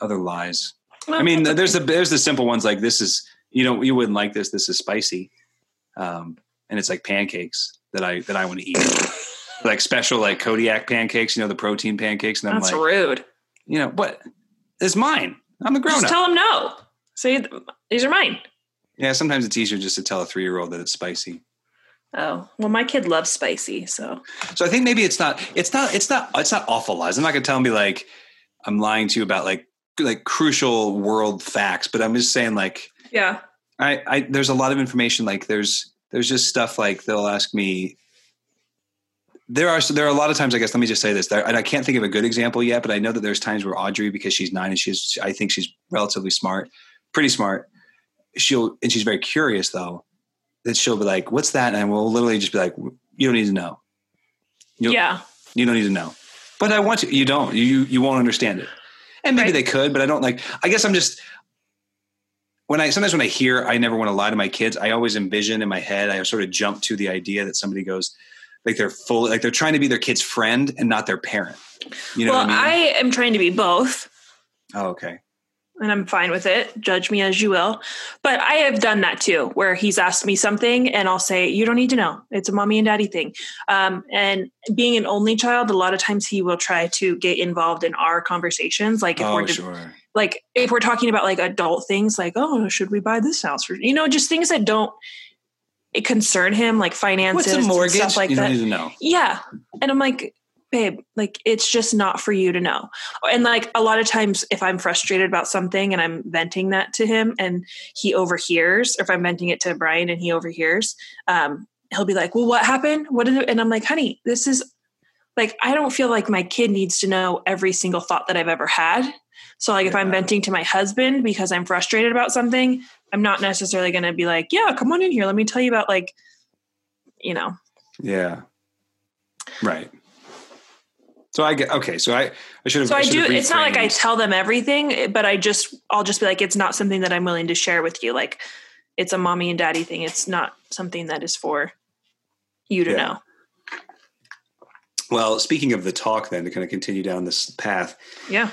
other lies. Well, I mean, there's okay. the there's the simple ones like this is you know you wouldn't like this. This is spicy, um, and it's like pancakes that I that I want to eat, like special like Kodiak pancakes. You know the protein pancakes, and I'm That's like, rude. you know what? It's mine. I'm a grown Just up. tell them no. Say, these are mine. yeah, sometimes it's easier just to tell a three year old that it's spicy. Oh, well, my kid loves spicy. So, So I think maybe it's not it's not it's not it's not awful lies. I'm not gonna tell me like I'm lying to you about like like crucial world facts, but I'm just saying like yeah. I, I there's a lot of information like there's there's just stuff like they'll ask me there are there are a lot of times I guess let me just say this there, and I can't think of a good example yet but I know that there's times where Audrey because she's nine and she's I think she's relatively smart pretty smart she'll and she's very curious though that she'll be like what's that and we'll literally just be like you don't need to know You- yeah. you don't need to know but I want to you don't you you won't understand it and maybe Right. they could but I don't like I guess I'm just when I sometimes when I hear I never want to lie to my kids, I always envision in my head, I sort of jump to the idea that somebody goes like they're full like they're trying to be their kid's friend and not their parent. You know well, what I I, am trying to be both, oh, okay. And I'm fine with it. Judge me as you will. But I have done that too, where he's asked me something, and I'll say, "You don't need to know. It's a mommy and daddy thing." Um, and being an only child, a lot of times he will try to get involved in our conversations, like if Oh, we're sure. like if we're talking about like adult things like oh should we buy this house for you know just things that don't it concern him like finances What's a mortgage? stuff like you that don't need to know. yeah and i'm like babe like it's just not for you to know and like a lot of times if i'm frustrated about something and i'm venting that to him and he overhears or if i'm venting it to brian and he overhears um he'll be like well what happened what did it? and i'm like honey this is like i don't feel like my kid needs to know every single thought that i've ever had so like if i'm venting to my husband because i'm frustrated about something i'm not necessarily going to be like yeah come on in here let me tell you about like you know Yeah. Right. So I get okay. So I I should have. so i should do it's not like i tell them everything but i just i'll just be like it's not something that i'm willing to share with you like it's a mommy and daddy thing it's not something that is for you to Yeah. know Well, speaking of the talk, then to kind of continue down this path. yeah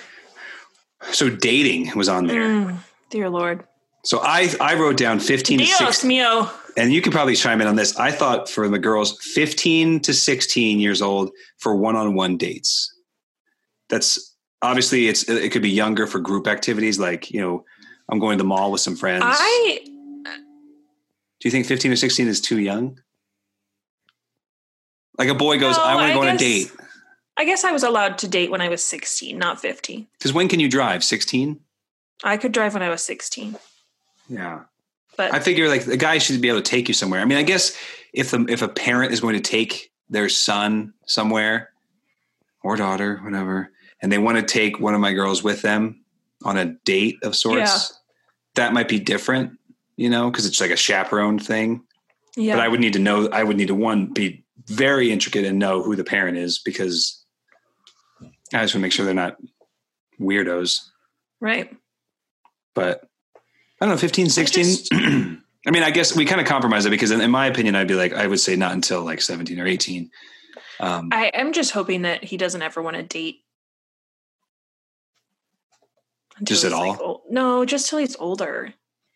So dating was on there. Mm, dear lord So I I wrote down 15 to 16. mio and you could probably chime in on this. I thought for the girls 15 to 16 years old for one-on-one dates. That's obviously it's it could be younger for group activities like, you know, I'm going to the mall with some friends. i Do you think 15 or 16 is too young? Like a boy goes, No, I want to go on a date. i guess i was allowed to date when i was 16 not 15 Because when can you drive? 16? i could drive when i was 16 Yeah. But I figure like the guy should be able to take you somewhere. I mean, I guess if the if a parent is going to take their son somewhere or daughter, whatever, and they want to take one of my girls with them on a date of sorts, that might be different, you know, because it's like a chaperone thing. yeah But I would need to know. I would need to one be very intricate and know who the parent is because I just want to make sure they're not weirdos. right but I don't know, 15, 16. just- I mean, I guess we kind of compromise it because in, in my opinion, I'd be like, I would say not until like 17 or 18. Um, I am just hoping that he doesn't ever want to date. Just at he's, like, all? no, just till he's older.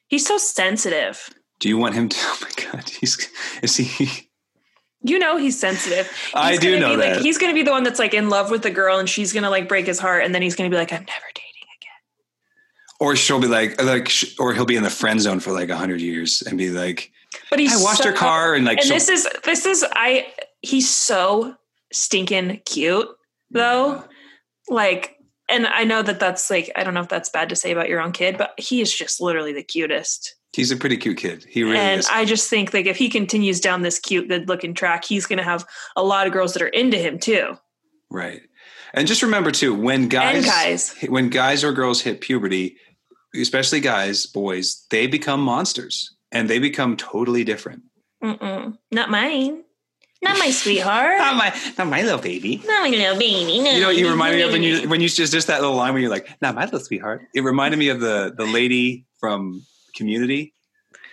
He's so sensitive. do you want him to, oh my God, he's, is he, You know he's sensitive. I He's do gonna know be, that. Like, he's going to be the one that's like in love with the girl, and she's going to like break his heart, and then he's going to be like, "I'm never dating again." Or she'll be like, like, or he'll be in the friend zone for like a hundred years and be like, But he's I washed her car and like, And this is this is I. He's so stinking cute though. Like, and I know that that's like I don't know if that's bad to say about your own kid, but he is just literally the cutest. he's a pretty cute kid. He really and is. I just think like if he continues down this cute, good looking track, he's going to have a lot of girls that are into him too. Right. And just remember too, when guys, guys. when guys or girls hit puberty, especially guys, boys, they become monsters and they become totally different. Mm-mm. Not mine. Not my sweetheart. Not my, not my little baby. Not my little baby. No. You know what you reminded me of when you when you just just that little line where you're like, "Not my little sweetheart." It reminded me of the the lady from Community.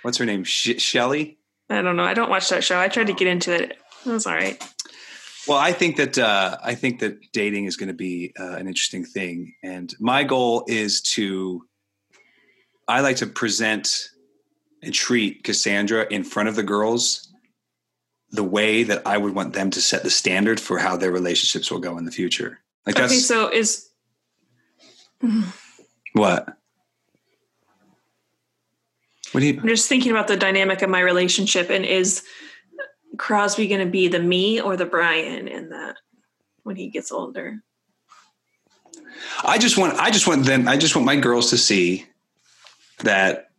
What's her name? Sh- Shelly. I don't know. I don't watch that show. I tried to get into it. It was all right. Well, I think that uh, I think that dating is going to be uh, an interesting thing, and my goal is to. I like to present and treat Cassandra in front of the girls the way that I would want them to set the standard for how their relationships will go in the future. Like that's Okay, so is what. What do you? I'm just thinking about the dynamic of my relationship and is Crosby going to be the me or the Brian in that when he gets older? I just want I just want them I just want my girls to see that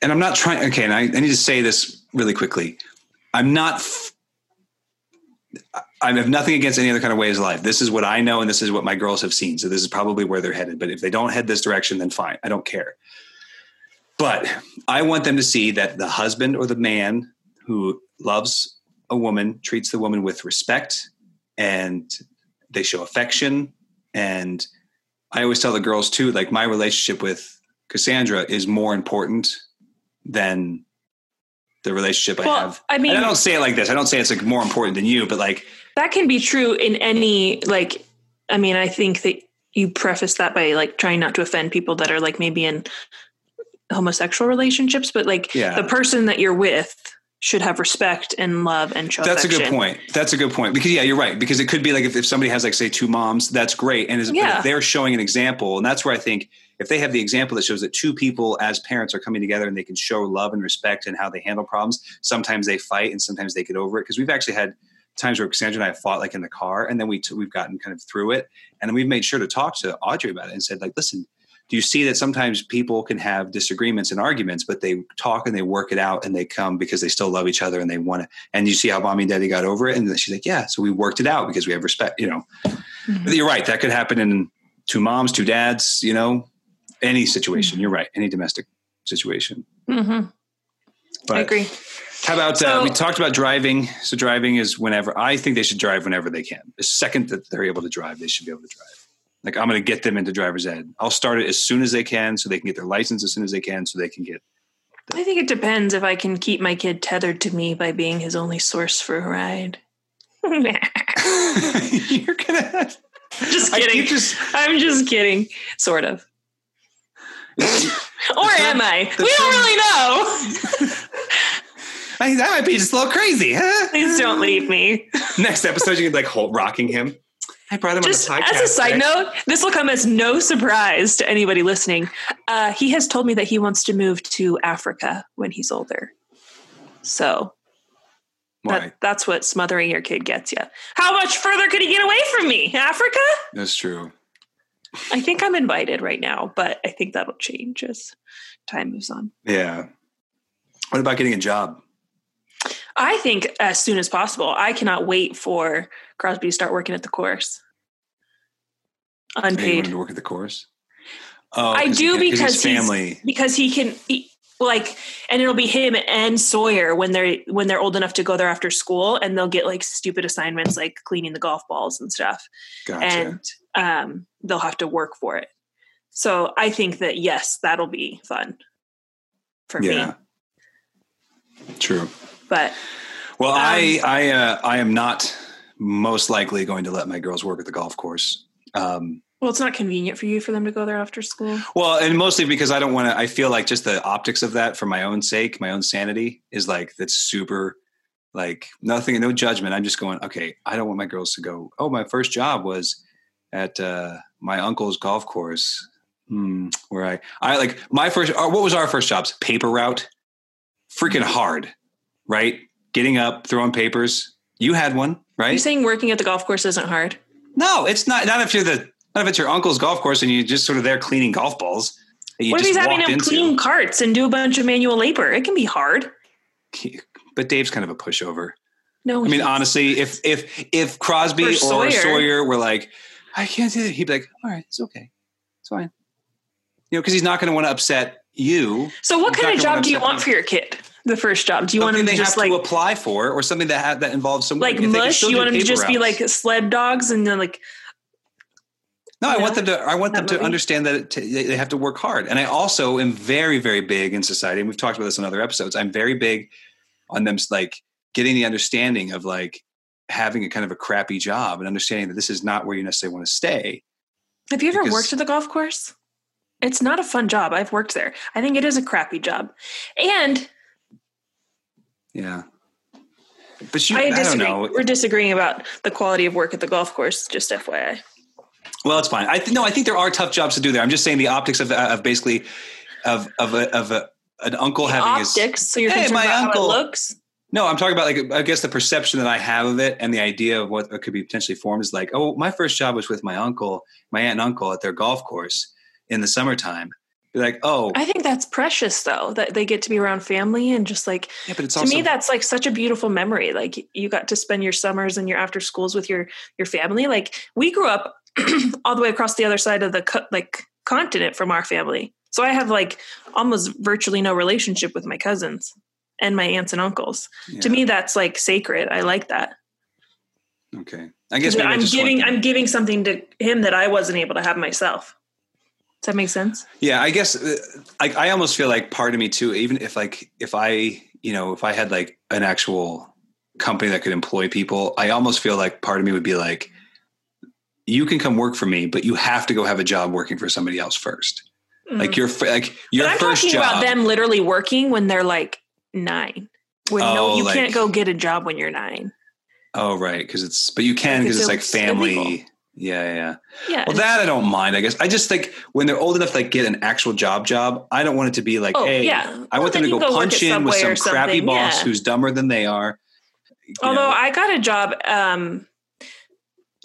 and I'm not trying okay, and I, I need to say this really quickly. I'm not I have nothing against any other kind of ways of life. This is what I know and this is what my girls have seen. So this is probably where they're headed. But if they don't head this direction, then fine. I don't care. But I want them to see that the husband or the man who loves a woman treats the woman with respect and they show affection and I always tell the girls too, like my relationship with Cassandra is more important than the relationship I have. I mean, and I don't say it like this. I don't say it's like more important than you, but like that can be true in any like i mean i think that you preface that by like trying not to offend people that are like maybe in homosexual relationships but like Yeah. the person that you're with should have respect and love and show that's a good point. That's a good point because yeah, you're right. Because it could be like if, if somebody has like say two moms, that's great. And is, Yeah. if they're showing an example, and that's where I think if they have the example that shows that two people as parents are coming together and they can show love and respect and how they handle problems, sometimes they fight and sometimes they get over it. Because we've actually had times where Cassandra and I have fought like in the car, and then we t- we've gotten kind of through it, and then we've made sure to talk to Audrey about it and said like, listen. Do you see that sometimes people can have disagreements and arguments, but they talk and they work it out and they come because they still love each other and they want to and you see how mommy and daddy got over it and she's like yeah so we worked it out because we have respect you know? Mhm. but you're right that could happen in two moms two dads you know? Any situation you're right any domestic situation. Mhm. but i agree. how about uh, we talked about driving so driving is whenever i think they should drive whenever they can. The second that they're able to drive they should be able to drive like i'm going to get them into driver's ed. I'll start it as soon as they can so they can get their license as soon as they can so they can get i think it depends if i can keep my kid tethered to me by being his only source for a ride. You're gonna just I kidding. keep just i'm just kidding. Sort of. Or am i? the we don't really know. I, that might be just a little crazy, huh? please don't leave me. Next episode, you can like hold, rocking him. I brought him just on the podcast. as a side today. note this will come as no surprise to anybody listening uh, he has told me that he wants to move to africa when he's older so that, that's what smothering your kid gets you how much further could he get away from me africa That's true. i think i'm invited right now but i think that'll change as time moves on Yeah. What about getting a job? I think as soon as possible i cannot wait for crosby to start working at the course unpaid to work at the course. Oh, I he do 'cause because family. because he can he, like and it'll be him and Sawyer when they're when they're old enough to go there after school and they'll get like stupid assignments like cleaning the golf balls and stuff Gotcha. and um they'll have to work for it So I think that yes, that'll be fun for Yeah. me. True. But Well, Um, I I uh, I am not most likely going to let my girls work at the golf course. Um, well, it's not convenient for you for them to go there after school. well, and mostly because I don't want to. I feel like just the optics of that, for my own sake, my own sanity, is like that's super. Like nothing, no judgment. I'm just going. Okay, I don't want my girls to go. Oh, my first job was at uh, my uncle's golf course. Hmm, where I I like my first. uh, What was our first jobs? Paper route. Freaking hard, right? Getting up, throwing papers. You had one, right? You're saying working at the golf course isn't hard? No, it's not. Not if you're the. Not if it's your uncle's golf course and you're just sort of there cleaning golf balls. What if just he's having into. clean carts and do a bunch of manual labor? It can be hard. But Dave's kind of a pushover. No, I mean, honestly, if if if Crosby Or or Sawyer. Sawyer. were like, I can't do that, he'd be like, all right, it's okay, it's fine. You know, because he's not going to want to upset you. so what he's kind of job do you want me. for your kid? The first job? Do you want Something him they to just have like to apply for, or something that ha- that involves some like work. If they can mush? You want them to just be like sled dogs and then like No, I you want them to. I want them that to understand that they they have to work hard. And I also am very, very big in society. And we've talked about this in other episodes. I'm very big on them, like getting the understanding of like having a kind of a crappy job and understanding that this is not where you necessarily want to stay. Have you ever Because- worked at the golf course? It's not a fun job. I've worked there. I think it is a crappy job. And Yeah, but you, I don't disagree. know. We're disagreeing about the quality of work at the golf course, just FYI. Well, it's fine. I th- no, I think there are tough jobs to do there. I'm just saying the optics of, of basically of of a, of a, an uncle having his Optics. So you're Hey, my about uncle- how it looks. No, I'm talking about like I guess the perception that I have of it and the idea of what could be potentially formed is like, oh, my first job was with my uncle, my aunt and uncle at their golf course in the summertime. Be like, oh, I think that's precious though, that they get to be around family and just like yeah, but it's to also me that's like such a beautiful memory. Like you got to spend your summers and your after schools with your your family. Like we grew up all the way across the other side of the co- like continent from our family. So I have like almost virtually no relationship with my cousins and my aunts and uncles. To me that's like sacred. I like that. okay. I guess I I'm giving I'm giving something to him that I wasn't able to have myself. Does that make sense? Yeah, I guess uh, I, I almost feel like part of me too. Even if like if I you know if I had like an actual company that could employ people, I almost feel like part of me would be like, you can come work for me, but you have to go have a job working for somebody else first. Like your like your Mm. but I'm first talking job. about them literally working when they're like nine. When no, Oh, you like- can't go get a job when you're nine. Oh, right, because it's but you can because it's it's like family. illegal. Yeah, yeah, yeah. Well, that I don't mind. I guess I just think when they're old enough to like get an actual job, job, I don't want it to be like, Oh, hey, yeah. I want Well, them to go, go punch in with some crappy boss yeah. who's dumber than they are. Although know. I got a job, um,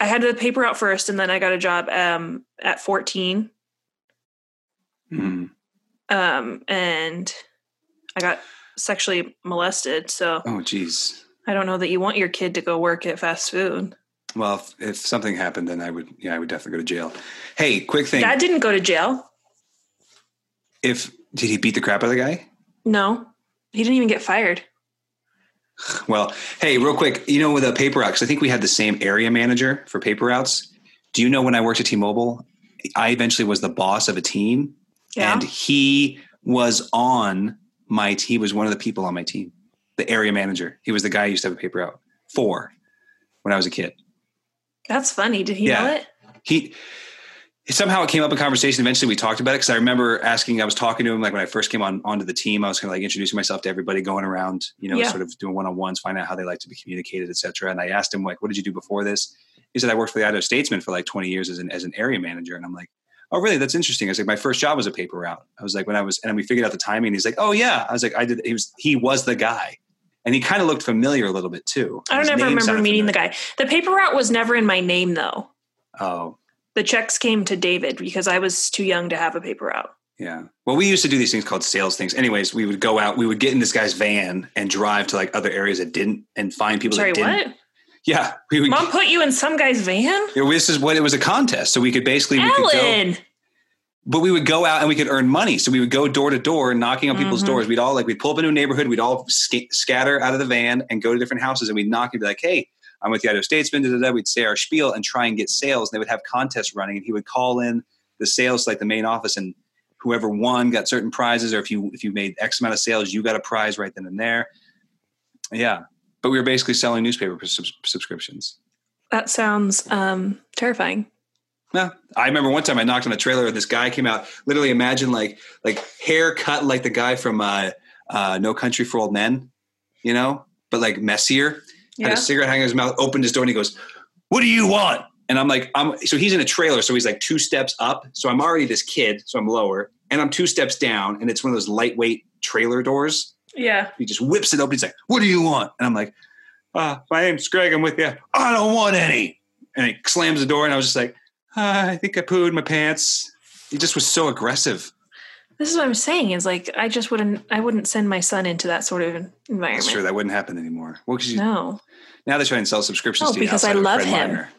I had the paper out first, and then I got a job um, at 14, Mhm. um, and I got sexually molested. So oh, geez. I don't know that you want your kid to go work at fast food. Well, if, if something happened, then I would, yeah, I would definitely go to jail. Hey, quick thing. Dad didn't go to jail. if did he beat the crap out of the guy? No, he didn't even get fired. Well, hey, real quick, you know, with a paper route, because I think we had the same area manager for paper routes. Do you know when I worked at T-Mobile, I eventually was the boss of a team, Yeah. and he was on my. Team. He was one of the people on my team, the area manager. He was the guy I used to have a paper route for when I was a kid. That's funny. Did he Yeah. know it? He somehow it came up in conversation. Eventually, we talked about it because I remember asking. I was talking to him like when I first came on onto the team. I was kind of like introducing myself to everybody, going around, you know, Yeah. sort of doing one on ones, finding out how they like to be communicated, etc. And I asked him like, "What did you do before this?" He said, "I worked for the Idaho Statesman for like 20 years as an as an area manager." And I'm like, "Oh, really? That's interesting." I was like, "My first job was a paper route." I was like, "When I was," and then we figured out the timing. He's like, "Oh yeah." I was like, "I did." He was he was the guy, and he kind of looked familiar a little bit too. I don't His ever remember meeting the guy. The paper route was never in my name though. Oh, The checks came to David because I was too young to have a paper route. Yeah. Well, we used to do these things called sales things. Anyways, we would go out, we would get in this guy's van and drive to like other areas that didn't and find people Sorry, that didn't. what? Yeah. We would, Mom put you in some guy's van? Yeah, this is what it was a contest. So we could basically, we could go, Ellen. But we would go out and we could earn money. So we would go door to door knocking on people's Mhm. doors. We'd all like, we'd pull up into a neighborhood. We'd all sca- scatter out of the van and go to different houses and we'd knock and be like, Hey, I'm with the Idaho Statesman. Da, da, da. We'd say our spiel and try and get sales. And They would have contests running and he would call in the sales like the main office and whoever won got certain prizes or if you if you made x amount of sales you got a prize right then and there yeah but we were basically selling newspaper subs- subscriptions That sounds um, terrifying. Yeah i remember one time i knocked on a trailer and this guy came out literally imagine like like hair cut like the guy from uh, uh, no country for old men you know but like messier had a cigarette hanging in his mouth, opened his door, and he goes, "What do you want?" And I'm like, "I'm." So he's in a trailer, so he's like two steps up. So I'm already this kid, so I'm lower, and I'm two steps down, and it's one of those lightweight trailer doors. Yeah. He just whips it open. He's like, "What do you want?" And I'm like, uh, "My name's Greg. I'm with you. I don't want any." And he slams the door, and I was just like, uh, "I think I pooed my pants." He just was so aggressive. This is what I'm saying is like I just wouldn't I wouldn't send my son into that sort of environment. That's true. That wouldn't happen anymore. Well, because No. now they're trying to sell subscriptions Oh, to you because I love him.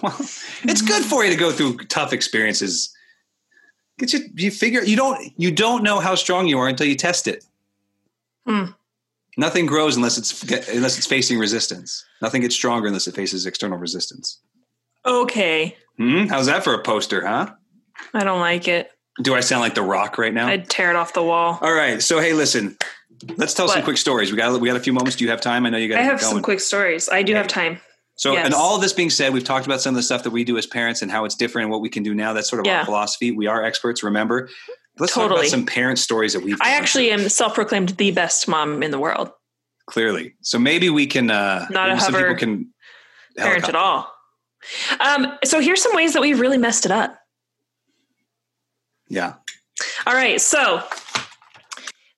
Well, it's good for you to go through tough experiences. Get you, you figure you don't you don't know how strong you are until you test it. Hmm. Nothing grows unless it's unless it's facing resistance. Nothing gets stronger unless it faces external resistance. Okay. Hmm? How's that for a poster, huh? I don't like it. Do I sound like the Rock right now? I'd tear it off the wall. All right. So hey, listen. Let's tell some quick stories. We got we got a few moments. Do you have time? I know you got. I have some quick stories. I do have time. So, Yes. and all of this being said, we've talked about some of the stuff that we do as parents and how it's different and what we can do now. That's sort of Yeah. our philosophy. We are experts, remember. Let's talk Totally. about some parent stories that we've. I actually am self-proclaimed the best mom in the world. clearly. So maybe we can. uh Not a hover people can Parent at all. Um, so here's some ways that we've really messed it up. Yeah. All right, so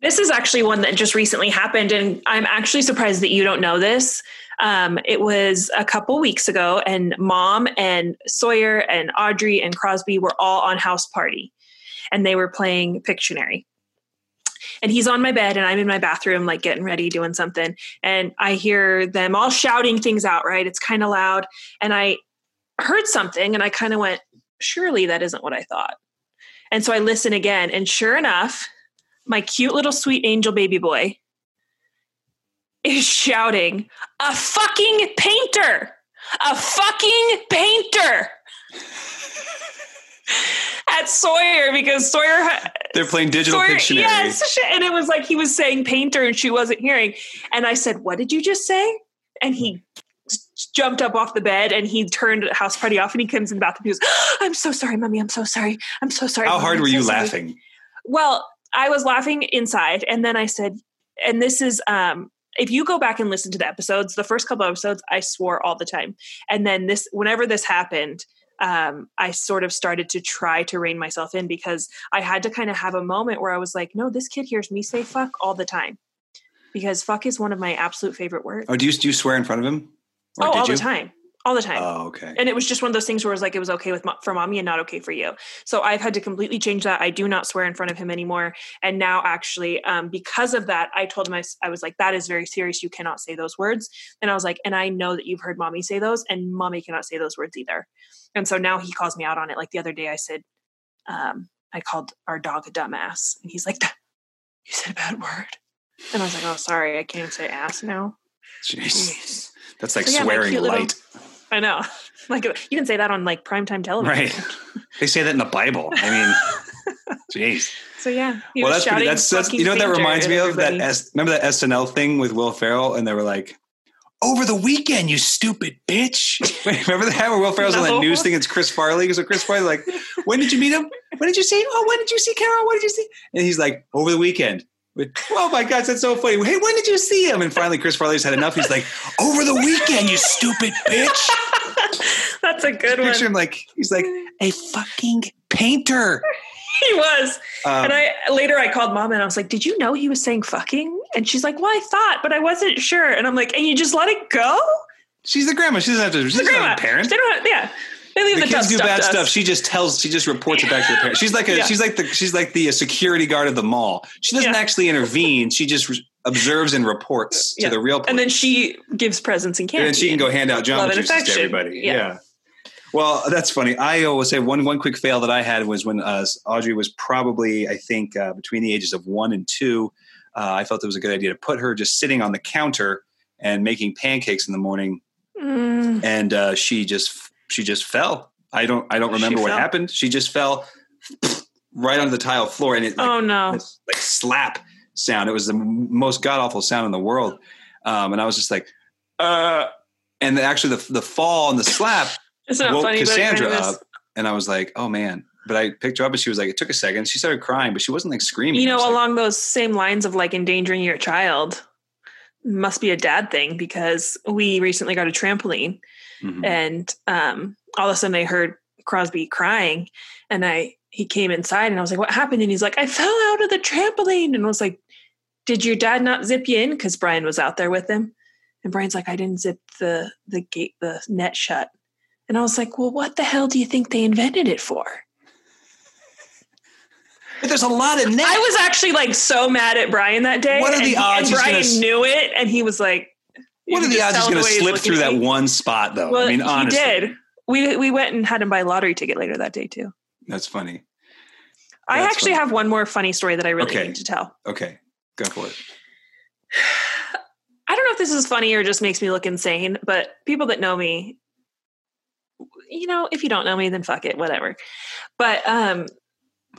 this is actually one that just recently happened, and I'm actually surprised that you don't know this. Um, it was a couple weeks ago, and Mom and Sawyer and Audrey and Crosby were all on Houseparty, and they were playing Pictionary. And he's on my bed, and I'm in my bathroom, like getting ready, doing something, and I hear them all shouting things out. Right, it's kind of loud, and I heard something, and I kind of went, "Surely that isn't what I thought." And so I listen again, and sure enough, my cute little sweet angel baby boy is shouting, A fucking painter! A fucking painter! At Sawyer because Sawyer They're playing digital Sawyer, Pictionary. yes, and it was like he was saying painter and she wasn't hearing. And I said, "What did you just say?" And he jumped up off the bed and he turned Houseparty off and he comes in the bathroom. He goes, "I'm so sorry, mommy. I'm so sorry. I'm so sorry." How Mommy. hard I'm were so you sorry." laughing? Well, I was laughing inside, and then I said, and this is um if you go back and listen to the episodes, the first couple episodes, I swore all the time. And then this whenever this happened, um, I sort of started to try to rein myself in because I had to kind of have a moment where I was like, no, this kid hears me say fuck all the time. Because fuck is one of my absolute favorite words. Oh, do you do you swear in front of him? Or oh, all you? the time. All the time. Oh, okay. and it was just one of those things where it was like it was okay with for mommy and not okay for you. So i've had to completely change that. I do not swear in front of him anymore. And now actually um, because of that i told him I was like that is very serious. You cannot say those words. And i was like and i know that you've heard mommy say those and mommy cannot say those words either. And so now he calls me out on it. Like the other day i said um, i called our dog a dumbass. And he's like you said a bad word. And i was like oh sorry. I can't even say ass now. Jeez. Jeez. That's like So yeah, swearing cute little- light. i know. Like you can say that on like primetime television. Right. They say that in the Bible. I mean, jeez. So yeah, well, that's pretty, that's, that's you know what that reminds me of? That. S, remember that SNL thing with Will Ferrell? And they were like over the weekend you stupid bitch. Remember that? Where Will Ferrell's on that news thing it's Chris Farley? So Chris Farley? Like when did you meet him? When did you see oh when did you see Carol? What did you see? And he's like over the weekend oh my gosh that's so funny hey when did you see him and finally Chris Farley's had enough he's like over the weekend you stupid bitch That's a good one. picture him like he's like a fucking painter He was, um, and I later I called mom and I was like, "Did you know he was saying fucking?" And she's like, "Well, I thought, but I wasn't sure." And I'm like, "And you just let it go?" she's the grandma she doesn't have to she's The grandma, a parent They don't. Yeah, they leave the the, kids do bad stuff. She just tells. She just reports it back to the parents. She's like a. Yeah. She's like the. She's like the uh, security guard of the mall. She doesn't Yeah. actually intervene. She just re- observes and reports Yeah. to the real. Police. and then she gives presents and candy. and then she can go hand out Jamba juices to everybody. Yeah. Well, that's funny. I will say one one quick fail that I had was when uh, Audrey was probably I think uh, between the ages of one and two. Uh, I felt it was a good idea to put her just sitting on the counter and making pancakes in the morning, Mm, and uh, she just she just fell. I don't I don't She remember what fell? happened. She just fell right onto the tile floor and it like, oh no. this, like slap sound. It was the most god awful sound in the world. Um, and I was just like, uh, and then actually the the fall and the slap It's not woke funny, but it kind Cassandra up, and I was like, oh man. But I picked her up, and she was like, it took a second. She started crying, but she wasn't like screaming. You know, was like, along those same lines of like endangering your child, must be a dad thing because we recently got a trampoline mhm. and um, all of a sudden I heard Crosby crying and I he came inside and I was like, what happened? And he's like, I fell out of the trampoline. And I was like, did your dad not zip you in? Because Brian was out there with him. And Brian's like, I didn't zip the the gate, the net shut. And I was like, well, what the hell do you think they invented it for? But there's a lot of net. I was actually like so mad at Brian that day. What are the he- odds And Brian gonna knew it, and he was like, what are the just odds he's tell going to slip through that one spot, though? Well, I mean, honestly. he did. We we went and had him buy a lottery ticket later that day too. that's funny. I That's actually funny. have one more funny story that I really Okay. need to tell. Okay, go for it. I don't know if this is funny or just makes me look insane, but people that know me, you know, if you don't know me, then fuck it, whatever. But um,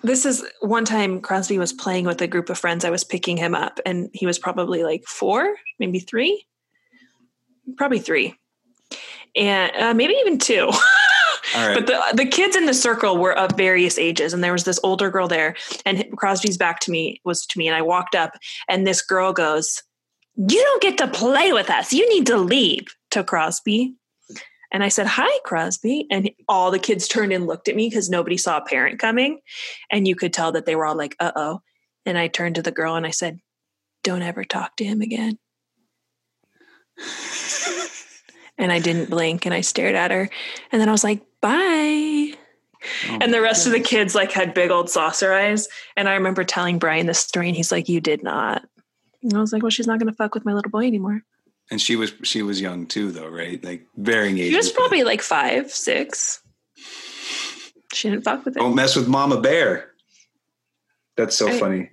this is one time Crosby was playing with a group of friends. I was picking him up, and he was probably like four, maybe three, probably three, and uh, maybe even two. Right. But the the kids in the circle were of various ages, and there was this older girl there, and Crosby's back to me was to me, and I walked up, and this girl goes, "You don't get to play with us. You need to leave." To Crosby, and I said, "Hi, Crosby," and all the kids turned and looked at me because nobody saw a parent coming, and you could tell that they were all like, "Uh oh," and I turned to the girl and I said, "Don't ever talk to him again." And I didn't blink and I stared at her. And then I was like, bye. Oh And the rest of the kids like had big old saucer eyes. And I remember telling Brian this story and he's like, You did not. And I was like, Well, she's not gonna fuck with my little boy anymore. And she was she was young too, though, right? Like varying ages. She was probably like five, six. She didn't fuck with it. Don't mess with Mama Bear. That's so Right. funny.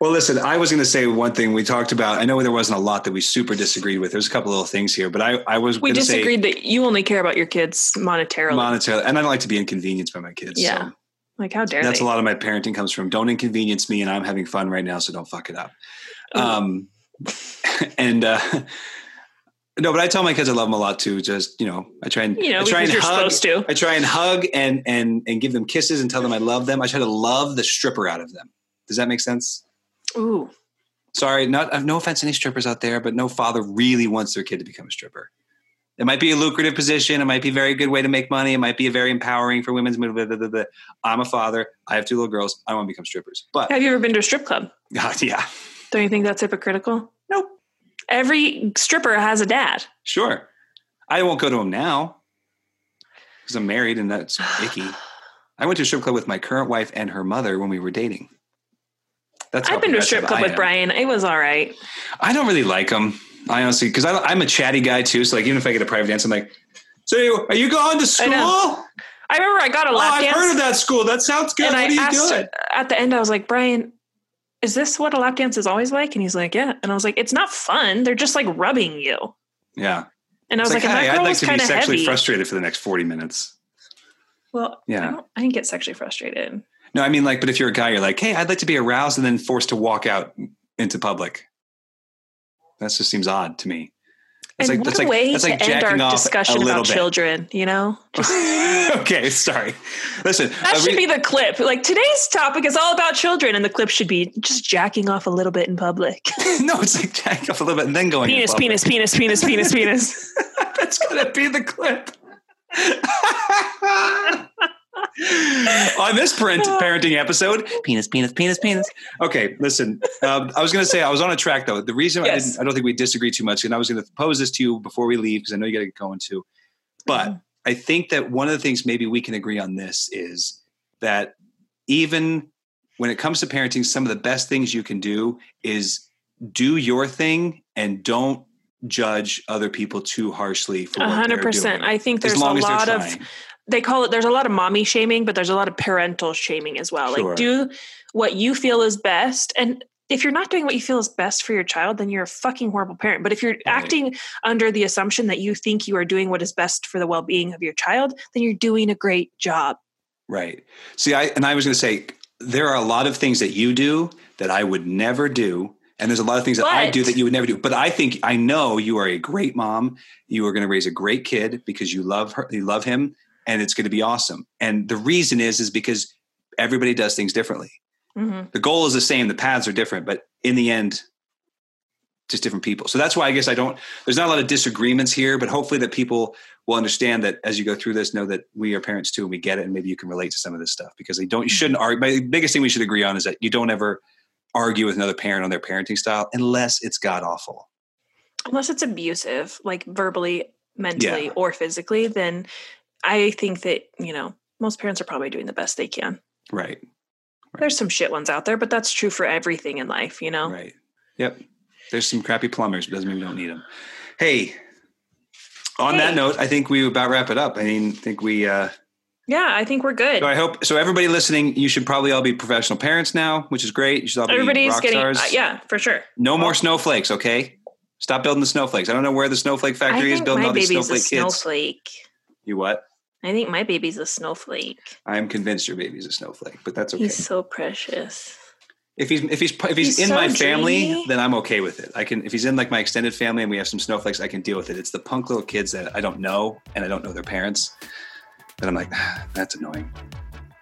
Well, listen, I was going to say one thing we talked about. I know there wasn't a lot that we super disagreed with. There's a couple little things here, but I, I was we to say disagreed that you only care about your kids monetarily. monetarily, and I don't like to be inconvenienced by my kids. Yeah. So like, how dare that's they? a lot of my parenting comes from don't inconvenience me, and I'm having fun right now, so don't fuck it up. Um, and uh, no, but I tell my kids I love them a lot too. Just you know, I try and you know, I try and you're hug. supposed to. I try and hug and and and give them kisses and tell them I love them. I try to love the stripper out of them. Does that make sense? Ooh. Sorry, not uh, no offense to any strippers out there, but no father really wants their kid to become a stripper. It might be a lucrative position. It might be a very good way to make money. It might be a very empowering for women's. Blah, blah, blah, blah. I'm a father. I have two little girls. I don't want to become strippers. But Have you ever been to a strip club? God, yeah, Don't you think that's hypocritical? Nope. Every stripper has a dad. sure. I won't go to him now because I'm married and that's icky. I went to a strip club with my current wife and her mother when we were dating. That's I've been to a strip club with. Brian. It was all right. I don't really like them. I honestly, because I'm a chatty guy too. So like, even if I get a private dance, I'm like, "So are you going to school? I. Oh, I remember I got a oh, lap oh, I've dance. heard of that school. That sounds good. and what I are you asked doing? at the end, I was like, Brian, is this what a lap dance is always like? And he's like, Yeah. And I was like, It's not fun. They're just like rubbing you. Yeah, And I was like, and hey, that I'd like to be sexually heavy. frustrated for the next 40 minutes. Well, Yeah. I, don't, I didn't get sexually frustrated. No, I mean like, but if you're a guy, you're like, hey, I'd like to be aroused and then forced to walk out into public. That just seems odd to me. That's and like what that's a like way that's to end our discussion about bit. children, you know? Okay, sorry. Listen, that a should re- be the clip. Like today's topic is all about children, and the clip should be just jacking off a little bit in public. no, it's like jacking off a little bit and then going. penis, penis, penis, penis, penis, penis. That's gonna be the clip. On this parent, parenting episode, penis, penis, penis, penis. Okay, listen. Um, I was going to say I was on a track though. The reason I didn't, I don't think we disagree too much, and I was going to pose this to you before we leave because I know you got to get going too. But Mhm. I think that one of the things maybe we can agree on this is that even when it comes to parenting, some of the best things you can do is do your thing and don't judge other people too harshly for A hundred they're percent. doing. I think there's a long as they're lot of. They call it there's a lot of mommy shaming but there's a lot of parental shaming as well Sure. like do what you feel is best and if you're not doing what you feel is best for your child, then you're a fucking horrible parent. But if you're acting under the assumption that you think you are doing what is best for the well being of your child, then you're doing a great job. Right. See, I and I was going to say there are a lot of things that you do that I would never do. And there's a lot of things that I do that you would never do. But I think I know you are a great mom. You are going to raise a great kid because you love her, you love him, and it's going to be awesome. And the reason is is because everybody does things differently. hmm The goal is the same, the paths are different, but in the end, just different people. So that's why I guess I don't there's not a lot of disagreements here, but hopefully that people will understand that as you go through this, know that we are parents too and we get it and maybe you can relate to some of this stuff because they don't you shouldn't argue. My biggest thing we should agree on is that you don't ever argue with another parent on their parenting style unless it's god awful. Unless it's abusive, like verbally, mentally, Yeah. or physically, then I think that, you know, most parents are probably doing the best they can. Right. There's some shit ones out there, but that's true for everything in life, you know? Right. Yep. There's some crappy plumbers, but doesn't mean we don't need them. Hey, on that note, I think we about wrap it up. I mean, I think we uh Yeah, I think we're good. So I hope so. Everybody listening, you should probably all be professional parents now, which is great. You should all be Everybody's rock getting, stars. uh, yeah, for sure. No more snowflakes, okay? Stop building the snowflakes. I don't know where the snowflake factory is building all these snowflake kids. snowflake. You what? I think my baby's a snowflake. I'm convinced your baby's a snowflake, but that's okay. He's so precious. if he's if he's if he's, He's in so my family, dreamy. then I'm okay with it. I can if he's in like my extended family and we have some snowflakes, I can deal with it. It's the punk little kids that I don't know and I don't know their parents. That I'm like, "Ah, that's annoying.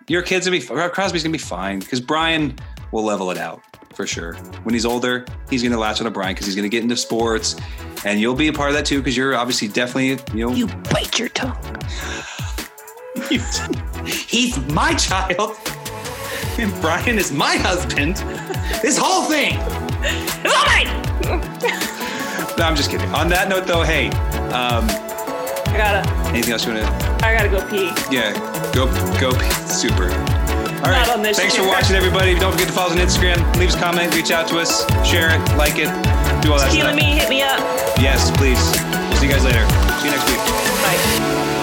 Your kids gonna be Crosby's gonna be fine because Brian will level it out for sure. When he's older, he's gonna latch on to Brian because he's gonna get into sports, and you'll be a part of that too because you're obviously definitely you know You bite your tongue. He's my child and Brian is my husband. This whole thing. It's all mine! No, I'm just kidding. On that note, though, hey, um, I gotta, anything else you want to? I gotta go pee. Yeah, go, go, pee. super. All right. Thanks for watching, everybody. Don't forget to follow us on Instagram. Leave us a comment, reach out to us, share it, like it, do all that stuff. Healing stuff. me, hit me up. Yes, please. See you guys later. See you next week. Bye.